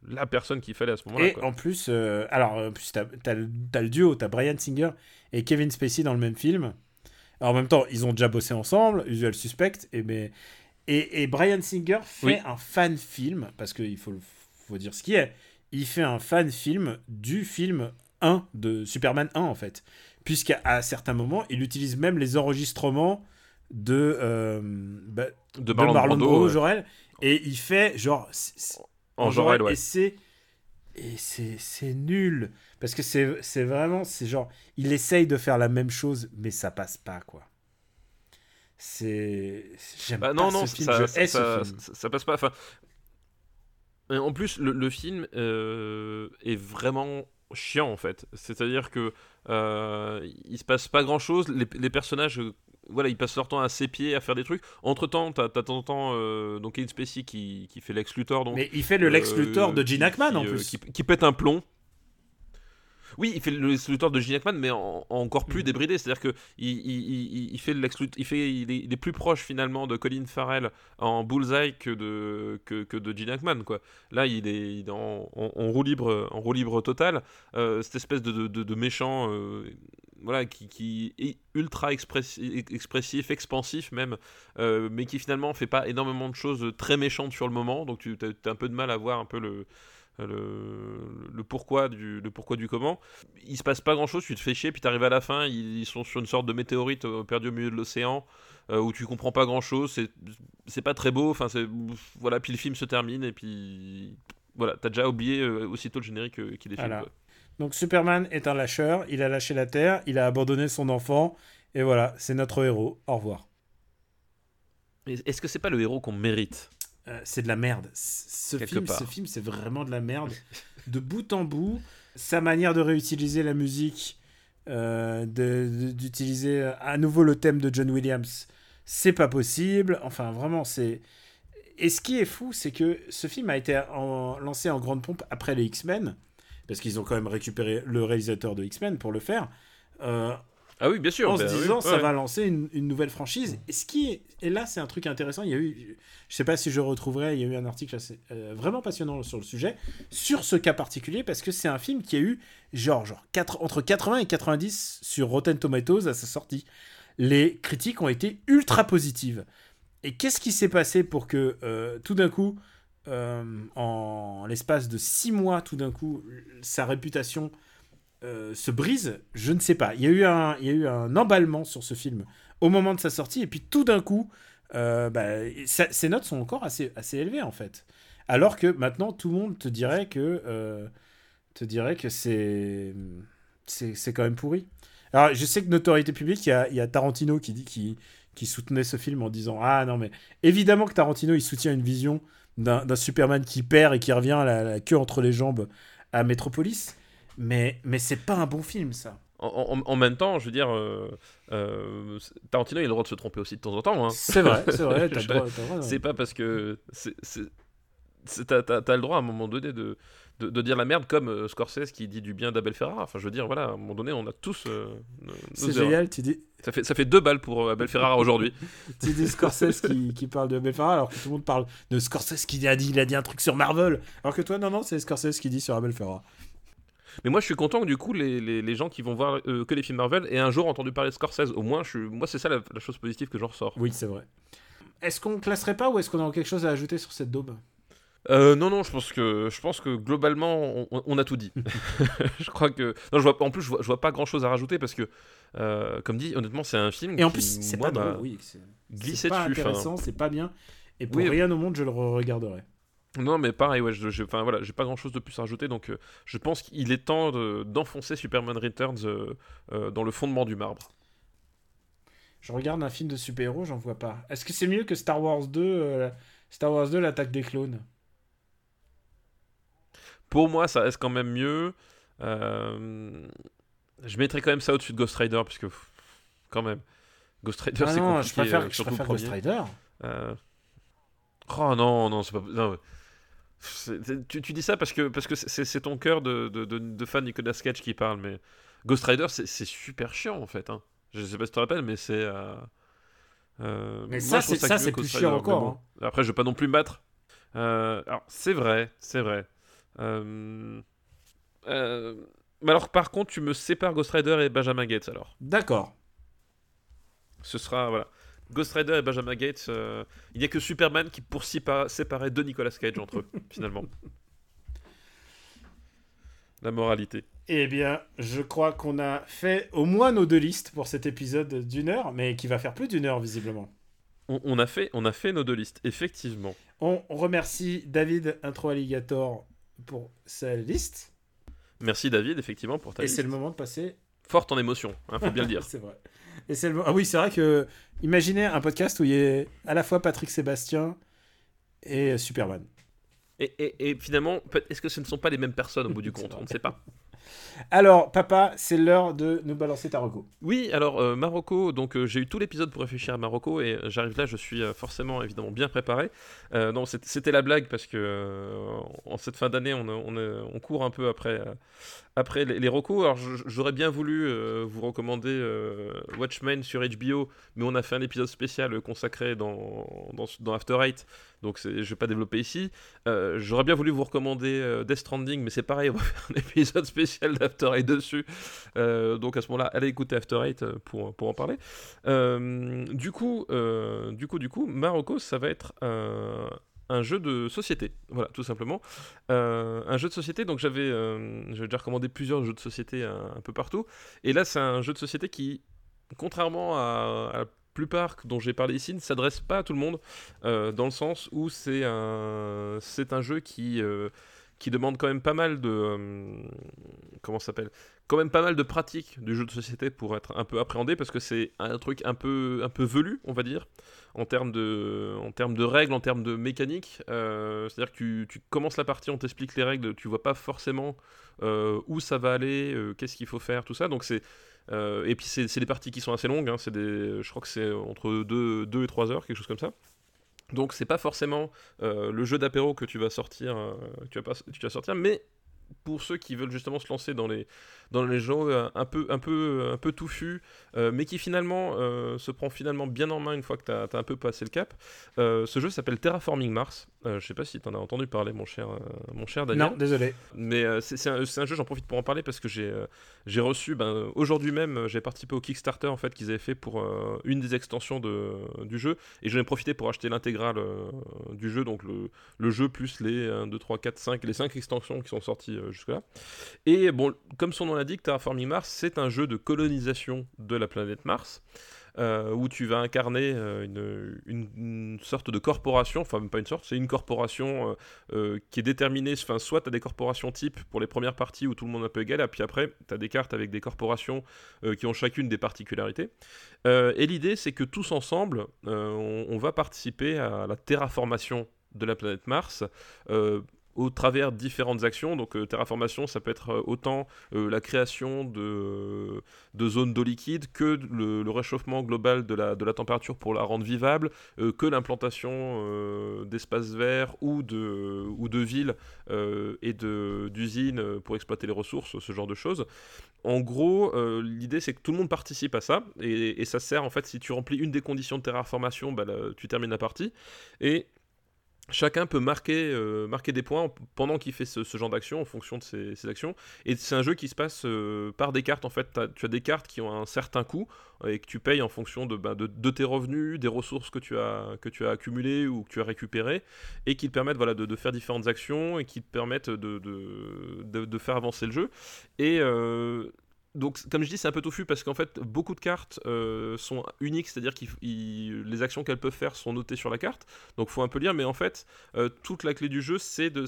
la personne qu'il fallait à ce moment-là Et quoi. en plus, alors, en plus, t'as, t'as le duo, t'as Brian Singer et Kevin Spacey dans le même film. Alors, en même temps, ils ont déjà bossé ensemble, Usual Suspect, et, mais, et, et Brian Singer fait Oui. un fan film, parce qu'il faut, faut dire ce qui est, il fait un fan film du film 1 de Superman 1, en fait. Puisqu'à à certains moments, il utilise même les enregistrements de, euh, bah, de de Marlon, Marlon Brando, Brando, ouais. Jorel, et il fait genre. en Jorel et ouais c'est et c'est nul parce que c'est vraiment c'est genre il essaye de faire la même chose mais ça passe pas quoi c'est j'aime Bah pas non, non, ce film ça, je ça, hais ça- ce film ça- ça passe pas. Enfin, en plus, le, le film euh, est vraiment chiant en fait. C'est-à-dire que euh, il se passe pas grand-chose. Les, les personnages, voilà, ils passent leur temps à s'épier, à faire des trucs. Entre temps, t'as de temps en temps euh, donc Kevin Spacey qui, qui fait Lex Luthor, donc mais il fait le Lex euh, Luthor de Gene Hackman qui, en euh, plus qui, qui pète un plomb. Oui, il fait le Lex Luthor de Gene Hackman, mais en, en encore plus Mhm. débridé. C'est-à-dire que il, il- il- fait le Lex Luthor- il fait, il est, il est plus proche finalement de Colin Farrell en bullseye que de que, que de Gene Hackman, quoi. Là, il est, il est en, en- en roue libre, en roue libre total. Euh, cette espèce de, de, de- de méchant. euh, voilà, qui, qui est ultra expressi- expressif, expansif même, euh, mais qui finalement fait pas énormément de choses très méchantes sur le moment, donc tu as, un peu de mal à voir un peu le, le, le pourquoi du le pourquoi du comment. Il se passe pas grand chose, tu te fais chier, puis t'arrives à la fin, ils, ils sont sur une sorte de météorite euh, perdu au milieu de l'océan. euh, où tu comprends pas grand chose, c'est pas très beau, enfin c'est voilà, puis le film se termine et puis voilà, t'as déjà oublié euh, aussitôt le générique qu'il est filmé. Donc Superman est un lâcheur, il a lâché la Terre, il a abandonné son enfant, et voilà, c'est notre héros. Au revoir. Est-ce que c'est pas le héros qu'on mérite? Euh, c'est de la merde. Ce Quelque film, part. ce film, c'est vraiment de la merde. de bout en bout, sa manière de réutiliser la musique, euh, d'utiliser à nouveau le thème de John Williams, c'est pas possible. Enfin, vraiment, c'est. Et ce qui est fou, c'est que ce film a été en- lancé en grande pompe après les X-Men, parce qu'ils ont quand même récupéré le réalisateur de X-Men pour le faire. Euh, Ah oui, bien sûr. en bah se oui, disant ouais, ça va lancer une, une nouvelle franchise. Et ce qui est, et là c'est un truc intéressant. Il y a eu, je sais pas si je retrouverai, il y a eu un article assez, euh, vraiment passionnant sur le sujet sur ce cas particulier parce que c'est un film qui a eu genre genre entre 80 et 90 sur Rotten Tomatoes à sa sortie. Les critiques ont été ultra positives. Et qu'est-ce qui s'est passé pour que euh, tout d'un coup, euh, en l'espace de six mois, tout d'un coup, sa réputation euh, se brise, je ne sais pas. Il y, a eu un, il y a eu un emballement sur ce film au moment de sa sortie, et puis tout d'un coup, euh, bah, ses notes sont encore assez, assez élevées en fait. Alors que maintenant, tout le monde te dirait que, te dirait que c'est, c'est, quand même pourri. Alors, je sais que notoriété publique, il y a, il y a Tarantino qui dit qui, qui soutenait ce film en disant ah non mais évidemment que Tarantino il soutient une vision d'un, Superman qui perd et qui revient la, la queue entre les jambes à Metropolis. Mais, mais c'est pas un bon film, ça. En, en- en même temps, je veux dire, euh, euh, Tarantino, il a le droit de se tromper aussi de temps en temps. Hein. C'est vrai, c'est vrai, t'as le Je- droit, t'as le droit, ouais. C'est pas parce que. T'as t'as- t'as le droit à un moment donné de, de, de dire la merde comme euh, Scorsese qui dit du bien d'Abel Ferrara. Enfin, je veux dire, voilà, à un moment donné, on a tous. euh, C'est génial, tu dis, Ça fait, ça fait deux balles pour euh, Abel Ferrara aujourd'hui. tu dis Scorsese qui, qui parle de Abel Ferrara, alors que tout le monde parle de Scorsese qui a dit, il a dit un truc sur Marvel. Alors que toi, non, non, c'est Scorsese qui dit sur Abel Ferrara. Mais moi, je suis content que du coup, les, les, les gens qui vont voir euh, que les films Marvel aient un jour entendu parler de Scorsese. Au moins, je, suis- moi, c'est ça la, la chose positive que j'en ressors. Oui, c'est vrai. Est-ce qu'on classerait pas ou est-ce qu'on a quelque chose à ajouter sur cette daube? Euh, non, non, je pense que, je pense que globalement, on, on a tout dit. je crois que. Non, je vois, en plus, je vois, je vois pas grand chose à rajouter parce que, euh, comme dit, honnêtement, c'est un film. Et en plus, c'est pas drôle, oui. C'est glissé c'est pas dessus. intéressant, c'est pas bien. Et pour Oui. rien au monde, je le regarderai. Non, mais pareil, ouais, je, je- enfin, voilà, j'ai pas grand chose de plus à rajouter, donc euh, je pense qu'il est temps de- d'enfoncer Superman Returns euh, dans le fondement du marbre. Je regarde un film de super-héros, j'en vois pas. Est-ce que c'est mieux que Star Wars 2, euh, Star Wars 2, l'attaque des clones? Pour moi, ça reste quand même mieux. Euh, je mettrais quand même ça au-dessus de Ghost Rider, parce que, pff, quand même, Ghost Rider, Ah c'est compliqué, je préfère, euh, je surtout le préfère Ghost. Rider. Euh, Oh non, non, c'est pas. non, tu, tu dis ça parce que parce que c'est ton cœur de, de, de, de fan Nicolas Cage qui parle, mais Ghost Rider, c'est super chiant en fait. Hein. Je sais pas si tu te rappelles, mais c'est. euh, euh, Mais moi, ça, je c'est- plus chiant Rider, mais encore, bon. Après, je vais pas non plus me battre. Alors, c'est vrai, c'est vrai. Euh, euh, mais alors, par contre, tu me sépares Ghost Rider et Benjamin Gates alors. D'accord. Ce sera, voilà. Ghost Rider et Benjamin Gates, euh, il n'y a que Superman qui pour sépa- séparer deux Nicolas Cage entre eux, finalement. La moralité. Eh bien, je crois qu'on a fait au moins nos deux listes pour cet épisode d'une heure, mais qui va faire plus d'une heure visiblement. On, on a fait, on a fait nos deux listes, effectivement. On remercie David Intro Alligator pour sa liste. Merci David, effectivement, pour ta Et liste. c'est le moment de passer. Forte en émotion, hein, faut bien le dire. c'est vrai. Et c'est le Ah oui, c'est vrai que. Imaginez un podcast où il y a à la fois Patrick Sébastien et Superman. Et, et- et finalement, est-ce que ce ne sont pas les mêmes personnes au bout du compte? On ne sait pas. Alors, papa, c'est l'heure de nous balancer ta. Oui, alors euh, Marocco, donc euh, j'ai eu tout l'épisode pour réfléchir à Marocco et euh, j'arrive là, je suis euh, forcément évidemment bien préparé. Non, c'était la blague parce que en cette fin d'année, on, court un peu après, après les, les. Alors j'aurais bien voulu euh, vous recommander euh, Watchmen sur HBO, mais on a fait un épisode spécial consacré dans, dans, dans After Eight, donc je ne vais pas développer ici. Euh, j'aurais bien voulu vous recommander euh, Death Stranding, mais c'est pareil, on va faire un épisode spécial d'After Eight dessus. Euh, donc à ce moment-là, allez écouter After Eight euh, pour, pour en parler. Euh, du coup, euh, du coup, du coup, Marocco, ça va être un, jeu de société. Voilà, tout simplement. Euh, un jeu de société, donc j'avais j'avais déjà recommandé plusieurs jeux de société un, peu partout. Et là, c'est un jeu de société qui, contrairement à, la plupart dont j'ai parlé ici, ne s'adresse pas à tout le monde, dans le sens où c'est un, c'est un jeu qui qui demande quand même pas mal de euh, comment s'appelle quand même pas mal de pratiques du jeu de société pour être un peu appréhendé parce que c'est un truc un peu un peu velu on va dire en termes de en termes de règles en termes de mécanique euh, c'est à dire que tu, commences la partie on t'explique les règles tu vois pas forcément euh, où ça va aller qu'est-ce qu'il faut faire tout ça. Donc c'est et puis c'est des parties qui sont assez longues hein, c'est des je crois que c'est entre 2 deux, et 3 heures quelque chose comme ça donc c'est pas forcément euh, le jeu d'apéro que tu vas sortir, euh, pas, tu vas sortir, mais pour ceux qui veulent justement se lancer dans les, dans les jeux euh, un peu, un peu, un peu touffus, euh, mais qui finalement euh, se prend finalement bien en main une fois que tu as, un peu passé le cap. ce jeu s'appelle Terraforming Mars. je sais pas si tu en as entendu parler, mon cher, mon cher Daniel. Non, désolé. Mais c'est un, un, jeu, j'en profite pour en parler parce que j'ai j'ai reçu, ben, aujourd'hui même, j'ai participé au Kickstarter en fait qu'ils avaient fait pour une des extensions de, du jeu, et j'en ai profité pour acheter l'intégrale du jeu, donc le, le, jeu plus les 1, 2, 3, 4, 5, les 5 extensions qui sont sorties jusque-là. Et bon, comme son nom l'indique, Terraforming Mars, c'est un jeu de colonisation de la planète Mars. Euh, où tu vas incarner euh, une, sorte de corporation, enfin pas une sorte, c'est une corporation euh, qui est déterminée, enfin soit tu as des corporations type pour les premières parties où tout le monde est un peu égal, et puis après tu as des cartes avec des corporations qui ont chacune des particularités. et l'idée c'est que tous ensemble, on, va participer à la terraformation de la planète Mars au travers différentes actions. Donc euh, terraformation, ça peut être euh, autant euh, la création de, de zones d'eau liquide que le, réchauffement global de la, de la température pour la rendre vivable, que l'implantation d'espaces verts ou de, ou de villes et d'usines pour exploiter les ressources, ce genre de choses. En gros, l'idée c'est que tout le monde participe à ça et, ça sert en fait si tu remplis une des conditions de terraformation, bah, tu termines la partie. Et chacun peut marquer, euh, marquer des points pendant qu'il fait ce, genre d'action en fonction de ses, actions. Et c'est un jeu qui se passe euh, par des cartes. En fait, tu as des cartes qui ont un certain coût et que tu payes en fonction de, de, tes revenus, des ressources que tu, as, accumulées ou que tu as récupérées et qui te permettent voilà, de, faire différentes actions et qui te permettent de, de faire avancer le jeu. Et euh, donc, comme je dis, c'est un peu touffu parce qu'en fait, beaucoup de cartes euh, sont uniques, c'est-à-dire que les actions qu'elles peuvent faire sont notées sur la carte. Donc, faut un peu lire, mais en fait, euh, toute la clé du jeu, c'est de,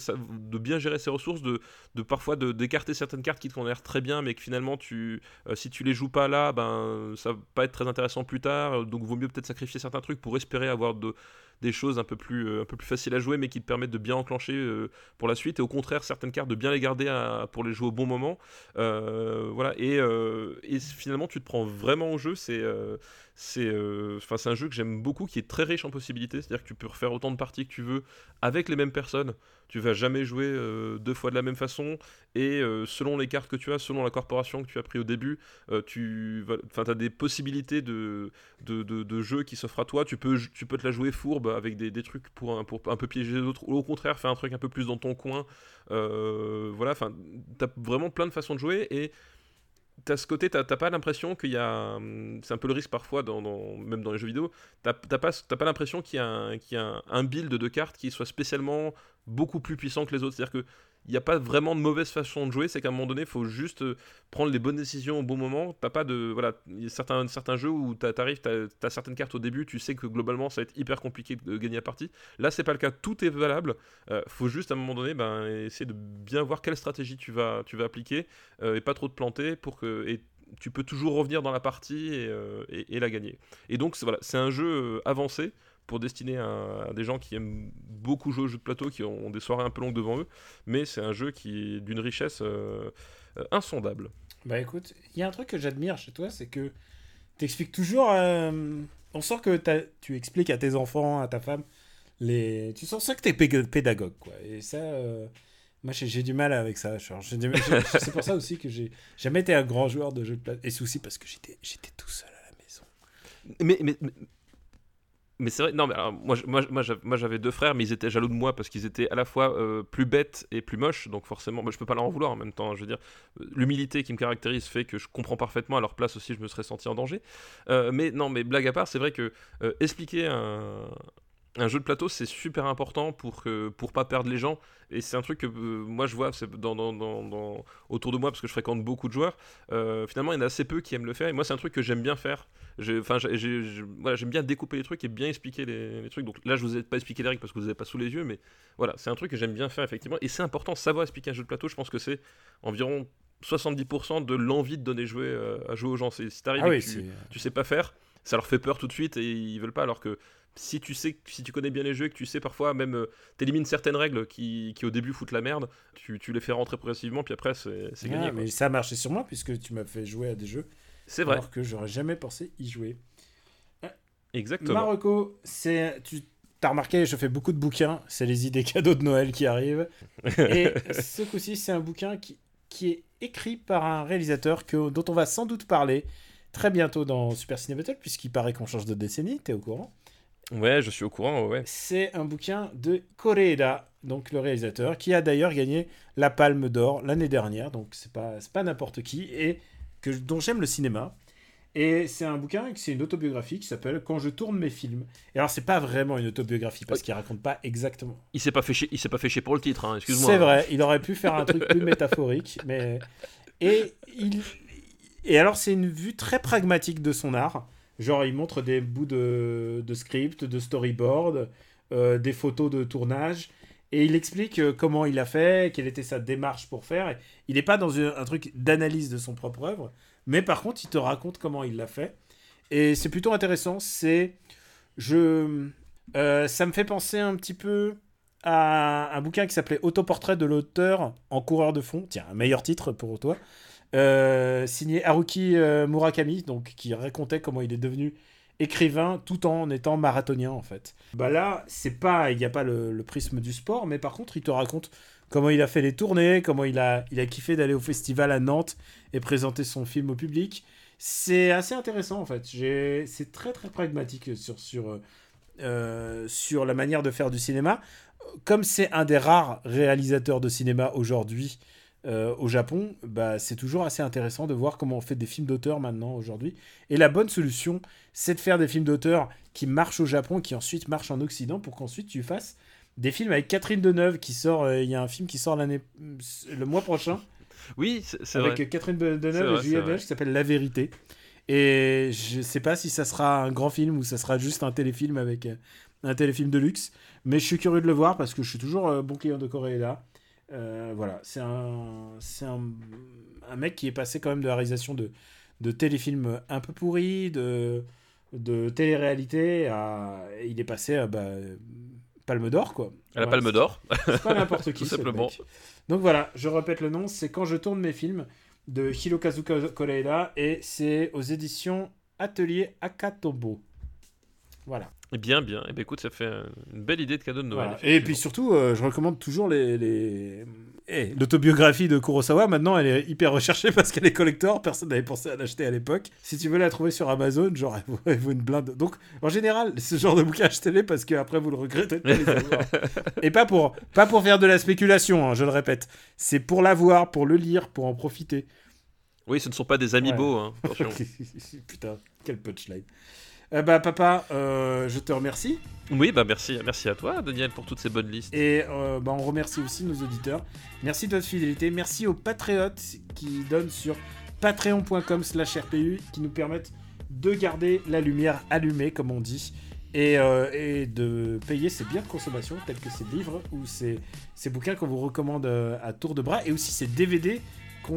bien gérer ses ressources, de, parfois d'écarter certaines cartes qui te font l'air très bien, mais que finalement, euh, si tu les joues pas là, ben, ça va pas être très intéressant plus tard. Donc, vaut mieux peut-être sacrifier certains trucs pour espérer avoir de, des choses un peu plus, euh, un peu plus faciles à jouer, mais qui te permettent de bien enclencher euh, pour la suite. Et au contraire, certaines cartes, de bien les garder pour les jouer au bon moment. Euh, voilà. Et, et, finalement, tu te prends vraiment au jeu. C'est c'est c'est un jeu que j'aime beaucoup, qui est très riche en possibilités. C'est-à-dire que tu peux refaire autant de parties que tu veux avec les mêmes personnes. Tu vas jamais jouer deux fois de la même façon. Et selon les cartes que tu as, selon la corporation que tu as pris au début, tu as des possibilités de, jeu qui s'offrent à toi. Tu peux, tu te la jouer fourbe avec des, trucs pour un, peu piéger les autres, ou au contraire faire un truc un peu plus dans ton coin. Euh, voilà, enfin, t'as vraiment plein de façons de jouer et t'as ce côté, t'as pas l'impression qu'il y a. Hum, c'est un peu le risque parfois, dans, même dans les jeux vidéo, t'as pas, pas l'impression qu'il y a, un, y a un, build de cartes qui soit spécialement beaucoup plus puissant que les autres. C'est-à-dire que il n'y a pas vraiment de mauvaise façon de jouer, c'est qu'à un moment donné, il faut juste euh, prendre les bonnes décisions au bon moment. T'as pas. Voilà, il y a certains, jeux où t'arrives, t'as as certaines cartes au début, tu sais que globalement ça va être hyper compliqué de gagner la partie. Là, c'est pas le cas, tout est valable. Euh, faut juste à un moment donné ben, essayer de bien voir quelle stratégie tu vas, tu appliquer euh, et pas trop te planter pour que. Tu peux toujours revenir dans la partie et, et la gagner. Et donc, voilà, c'est un jeu avancé pour destiner à, des gens qui aiment beaucoup jouer aux jeux de plateau, qui ont des soirées un peu longues devant eux, mais c'est un jeu qui est d'une richesse euh, euh, insondable. Bah écoute, il y a un truc que j'admire chez toi, c'est que tu expliques toujours. Euh, on sent que tu expliques à tes enfants, à ta femme, les... tu sens ça que tu es pédagogue, quoi. Et ça, moi j'ai du mal avec ça. C'est pour ça aussi que j'ai jamais été un grand joueur de jeux de plateau. Et c'est aussi parce que j'étais tout seul à la maison. mais, mais, mais c'est vrai, non, mais moi, moi, moi j'avais deux frères, mais ils étaient jaloux de moi parce qu'ils étaient à la fois euh, plus bêtes et plus moches, donc forcément, moi, je peux pas leur en vouloir en même temps. Je veux dire, l'humilité qui me caractérise fait que je comprends parfaitement à leur place aussi, je me serais senti en danger. Euh, mais non, mais blague à part, c'est vrai que euh, expliquer un, un jeu de plateau, c'est super important pour que, pour pas perdre les gens. Et c'est un truc que euh, moi je vois dans, dans, dans, autour de moi parce que je fréquente beaucoup de joueurs. Euh, finalement, il y en a assez peu qui aiment le faire. Et moi, c'est un truc que j'aime bien faire. Enfin, voilà, j'aime bien découper les trucs et bien expliquer les, trucs. Donc là, je vous ai pas expliqué les règles parce que vous n'avez pas sous les yeux, mais voilà, c'est un truc que j'aime bien faire effectivement. Et c'est important, savoir expliquer un jeu de plateau. Je pense que c'est environ 70% de l'envie de donner jouer euh, à jouer aux gens. Si t'arrives ah et que tu, tu sais pas faire, ça leur fait peur tout de suite et ils veulent pas. Alors que si tu sais, si tu connais bien les jeux et que tu sais parfois même euh, t'élimines certaines règles qui, qui, au début foutent la merde, tu, tu les fais rentrer progressivement puis après c'est ah, gagné. Mais ça a marché sur moi puisque tu m'as fait jouer à des jeux. C'est vrai. Alors que j'aurais jamais pensé y jouer. Exactement. Marocco, c'est tu as remarqué, je fais beaucoup de bouquins, c'est les idées cadeaux de Noël qui arrivent. et ce coup-ci, c'est un bouquin qui, qui est écrit par un réalisateur que, dont on va sans doute parler très bientôt dans Super Ciné Battle puisqu'il paraît qu'on change de décennie, t'es au courant Ouais, je suis au courant, ouais. C'est un bouquin de Koreeda, donc le réalisateur, qui a d'ailleurs gagné la Palme d'Or l'année dernière, donc c'est pas, pas n'importe qui, et que, dont j'aime le cinéma. Et c'est un bouquin, c'est une autobiographie qui s'appelle Quand je tourne mes films. Et alors, c'est pas vraiment une autobiographie parce qu'il raconte pas exactement. Il s'est pas fait chier, il s'est pas fait chier pour le titre, hein, excuse-moi. C'est vrai, il aurait pu faire un truc plus métaphorique, mais. Et il. Et alors, c'est une vue très pragmatique de son art. Genre, il montre des bouts de, script, de storyboard, euh, des photos de tournage. Et il explique euh, comment il a fait, quelle était sa démarche pour faire. il n'est pas dans un, truc d'analyse de son propre œuvre, mais par contre, il te raconte comment il l'a fait. Et c'est plutôt intéressant. C'est. Je. Euh, ça me fait penser un petit peu à un bouquin qui s'appelait Autoportrait de l'auteur en coureur de fond. Tiens, un meilleur titre pour toi. Euh, signé Haruki euh, Murakami, donc qui racontait comment il est devenu écrivain tout en étant marathonien en fait. Bah là, c'est pas, il n'y a pas le, prisme du sport, mais par contre, il te raconte comment il a fait les tournées, comment il a, il a kiffé d'aller au festival à Nantes et présenter son film au public. C'est assez intéressant en fait. C'est très très pragmatique sur, sur, euh, sur la manière de faire du cinéma. Comme c'est un des rares réalisateurs de cinéma aujourd'hui euh, au Japon, bah, c'est toujours assez intéressant de voir comment on fait des films d'auteur maintenant aujourd'hui. Et la bonne solution, c'est de faire des films d'auteur qui marchent au Japon, qui ensuite marchent en Occident, pour qu'ensuite tu fasses des films avec Catherine Deneuve qui sort. Euh, il y a un film qui sort l'année, le mois prochain. Oui, c'est vrai. Avec Catherine Deneuve et Juliette Belge qui s'appelle La Vérité. Et je sais pas si ça sera un grand film ou ça sera juste un téléfilm avec euh, un téléfilm de luxe. Mais je suis curieux de le voir parce que je suis toujours bon client de Corée là. Euh, voilà, c'est un, c'est un, un, mec qui est passé quand même de la réalisation de, de téléfilms un peu pourris, de, de télé-réalité, à, il est passé à bah, Palme d'Or, quoi. À la Palme d'Or. C'est pas n'importe qui. Tout simplement. Donc voilà, je répète le nom, c'est Quand je tourne mes films de Hirokazu Koreeda et c'est aux éditions Atelier Akatobo. Voilà. Bien, bien. Et eh bien, écoute, ça fait une belle idée de cadeau de Noël. Et puis surtout, euh, je recommande toujours les. les... Eh, l'autobiographie de Kurosawa, maintenant, elle est hyper recherchée parce qu'elle est collector. Personne n'avait pensé à l'acheter à l'époque. Si tu veux la trouver sur Amazon, genre, elle vaut une blinde. Donc, en général, ce genre de bouquin, achetez-les parce qu'après, vous le regrettez de Et pas pour, pas pour faire de la spéculation, hein, je le répète. C'est pour l'avoir, pour le lire, pour en profiter. Oui, ce ne sont pas des amiibo, hein, Putain, quel punchline. Bah papa, euh, je te remercie. Oui, bah merci, merci à toi Daniel pour toutes ces bonnes listes. Et euh, bah, on remercie aussi nos auditeurs. Merci de votre fidélité. Merci aux patriotes qui donnent sur patreon.com slash RPU qui nous permettent de garder la lumière allumée comme on dit. Et, euh, et, de payer ces biens de consommation tels que ces livres ou ces, ces bouquins qu'on vous recommande à tour de bras et aussi ces DVD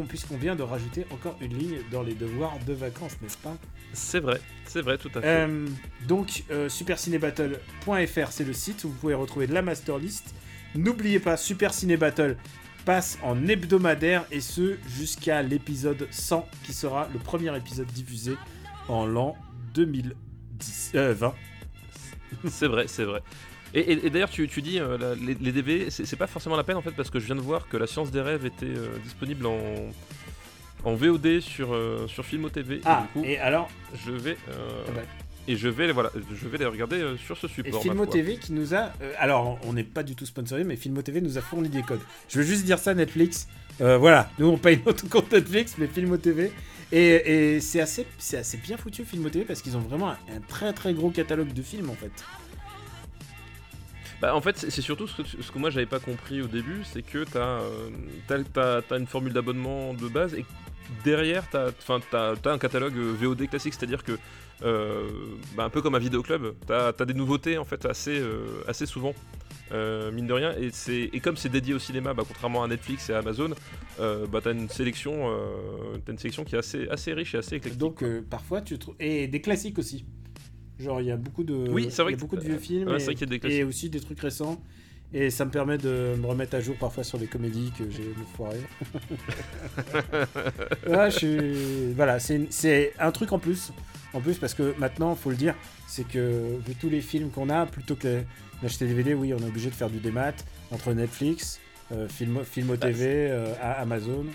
puisqu'on vient de rajouter encore une ligne dans les devoirs de vacances, n'est-ce pas? C'est vrai, c'est vrai, tout à fait. Euh, donc, euh, supercinébattle.fr, c'est le site où vous pouvez retrouver la master list. N'oubliez pas, Super Ciné Battle passe en hebdomadaire et ce jusqu'à l'épisode 100 qui sera le premier épisode diffusé en l'an 2010, 20. C'est vrai, c'est vrai. Et, d'ailleurs, tu, dis euh, les, les, DV, c'est pas forcément la peine en fait parce que je viens de voir que La Science des Rêves était euh, disponible en, en VOD sur, euh, sur Filmo TV. Ah, et, du coup, et alors Je vais. Ah bah. Et je vais, voilà, je vais les regarder sur ce support. Et Filmo TV qui nous a. alors, on n'est pas du tout sponsorisé, mais Filmo TV nous a fourni des codes. Je veux juste dire ça, Netflix. voilà, nous on paye notre compte Netflix, mais Filmo TV. Et, et c'est assez, assez bien foutu, Filmo TV, parce qu'ils ont vraiment un très très gros catalogue de films en fait. Bah, en fait, c'est surtout ce que, tu- ce que moi j'avais pas compris au début, c'est que t'as as, une formule d'abonnement de base et derrière t'as as, as un catalogue euh, VOD classique, c'est-à-dire que euh, bah, un peu comme un vidéoclub, t'as as des nouveautés en fait assez, euh, assez souvent. euh, mine de rien, et, c'est- et comme c'est dédié au cinéma, bah, contrairement à Netflix et à Amazon, euh, bah, t'as une sélection, euh, t'as une sélection qui est assez, assez riche et assez éclectique. Donc euh, parfois tu trouves et des classiques aussi. Genre il y a beaucoup de Oui, c'est vrai y a beaucoup de vieux films ouais, et, vrai y a aussi des trucs récents et ça me permet de me remettre à jour parfois sur des comédies que j'ai foiré. ouais, je suis voilà, c'est un truc en plus en plus parce que maintenant faut le dire, c'est que vu tous les films qu'on a plutôt que d'acheter des DVD, oui, on est obligé de faire du démat entre Netflix, euh, Film Filmo Bah, TV, euh, Amazon.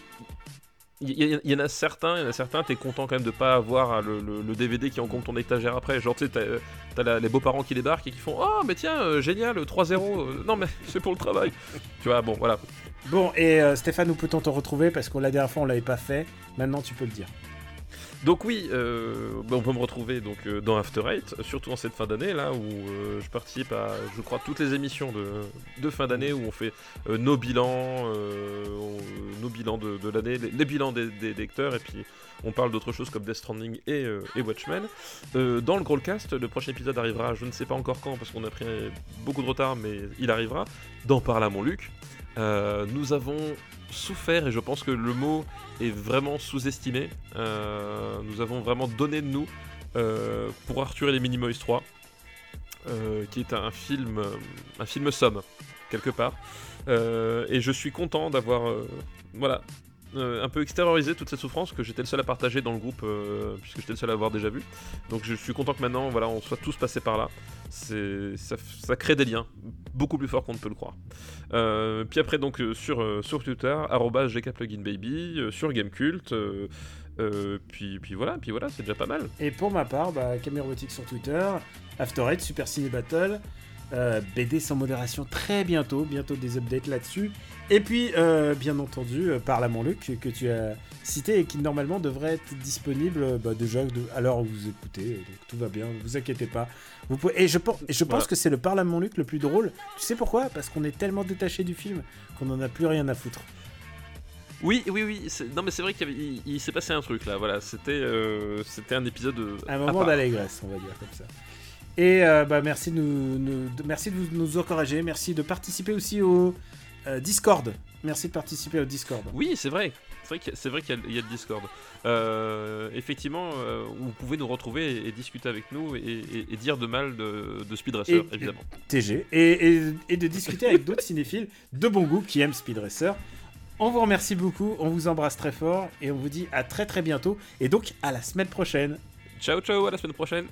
Il y, en a certains, il y en a certains, t'es content quand même de pas avoir hein, le, DVD qui encombre ton étagère après. Genre, tu sais, t'as, euh, les beaux-parents qui débarquent et qui font Oh, mais tiens, euh, génial, 3-0. euh, non, mais c'est pour le travail. tu vois, bon, voilà. Bon, et Stéphane, où peut-on te retrouver? Parce que la dernière fois, on l'avait pas fait. Maintenant, tu peux le dire. Donc, oui, euh, bah, on peut me retrouver donc, euh, dans After Eight, surtout en cette fin d'année, là où euh, je participe à, je crois, toutes les émissions de, fin d'année où on fait nos bilans, nos bilans de, l'année, les, bilans des, des lecteurs, et puis on parle d'autres choses comme Death Stranding et, et Watchmen. Dans le Growlcast, le prochain épisode arrivera, je ne sais pas encore quand, parce qu'on a pris beaucoup de retard, mais il arrivera. D'en parle à mon Luc. Euh, nous avons souffert, et je pense que le mot est vraiment sous-estimé. Euh, nous avons vraiment donné de nous euh, pour Arthur et les Minimoys 3, euh, qui est un film, un film somme, quelque part. Et je suis content d'avoir, voilà, euh, un peu extériorisé toute cette souffrance que j'étais le seul à partager dans le groupe, euh, puisque j'étais le seul à avoir déjà vu. Donc je suis content que maintenant, voilà, on soit tous passés par là. C'est, ça, ça crée des liens beaucoup plus forts qu'on ne peut le croire. Euh, puis après donc sur, sur Twitter, gkpluginbaby, sur Gamecult, puis, puis voilà, puis voilà, c'est déjà pas mal. Et pour ma part, bah, Camérobotique sur Twitter, After Eight, Super Ciné Battle, euh, BD sans modération très bientôt, bientôt des updates là-dessus. Et puis, euh, bien entendu, euh, Parle à mon Luc, que tu as cité et qui normalement devrait être disponible bah, déjà de- à l'heure où vous écoutez. Donc tout va bien, ne vous inquiétez pas. Vous pouvez... Et je, pense- et je pense Voilà. que c'est le Parle à mon Luc le plus drôle. Tu sais pourquoi? Parce qu'on est tellement détaché du film qu'on n'en a plus rien à foutre. Oui, oui, oui, non mais c'est vrai qu'il s'est passé un truc là, voilà, c'était euh, c'était un épisode Un moment d'allégresse, on va dire comme ça. Et euh, bah, merci, de nous, nous- de- merci de nous encourager, merci de participer aussi au euh, Discord. Merci de participer au Discord. Oui, c'est vrai. C'est vrai qu'il y a- y, le Discord. Euh, effectivement, vous pouvez nous retrouver et, et discuter avec nous et, et- et dire de mal de, de Speed Racer, Et- évidemment. TG. Et, de discuter avec d'autres cinéphiles de bon goût qui aiment Speed Racer. On vous remercie beaucoup, on vous embrasse très fort et on vous dit à très très bientôt. Et donc à la semaine prochaine. Ciao, ciao, à la semaine prochaine.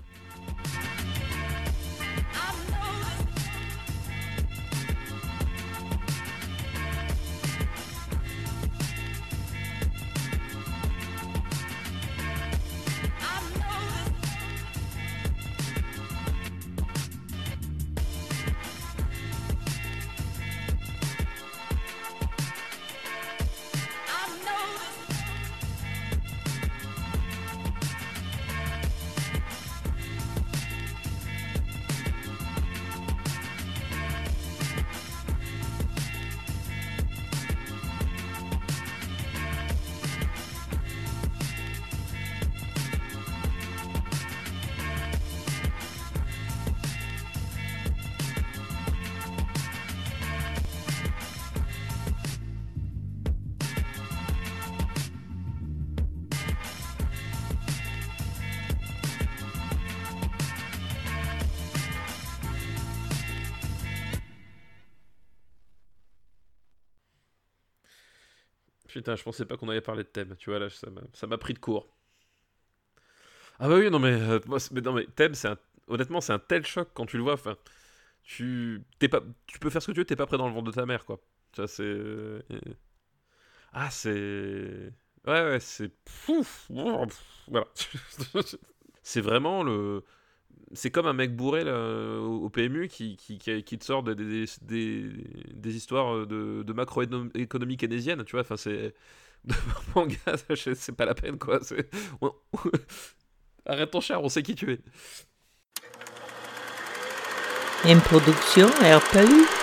Je pensais pas qu'on allait parler de thème, tu vois, là, ça m'a- pris de court. Ah bah oui, non mais, euh, thème, honnêtement, c'est un tel choc quand tu le vois, enfin, tu... Tu peux faire ce que tu veux, t'es pas prêt dans le ventre de ta mère, quoi. Ça, c'est... euh, Ah, c'est... Ouais, ouais, c'est... Voilà. c'est vraiment le... C'est comme un mec bourré au PMU qui, qui, te sort des, des, des, histoires de, de macroéconomie keynésienne, tu vois, enfin c'est... Mon gars, c'est pas la peine, quoi. Arrête ton char, on sait qui tu es. Une production RPU.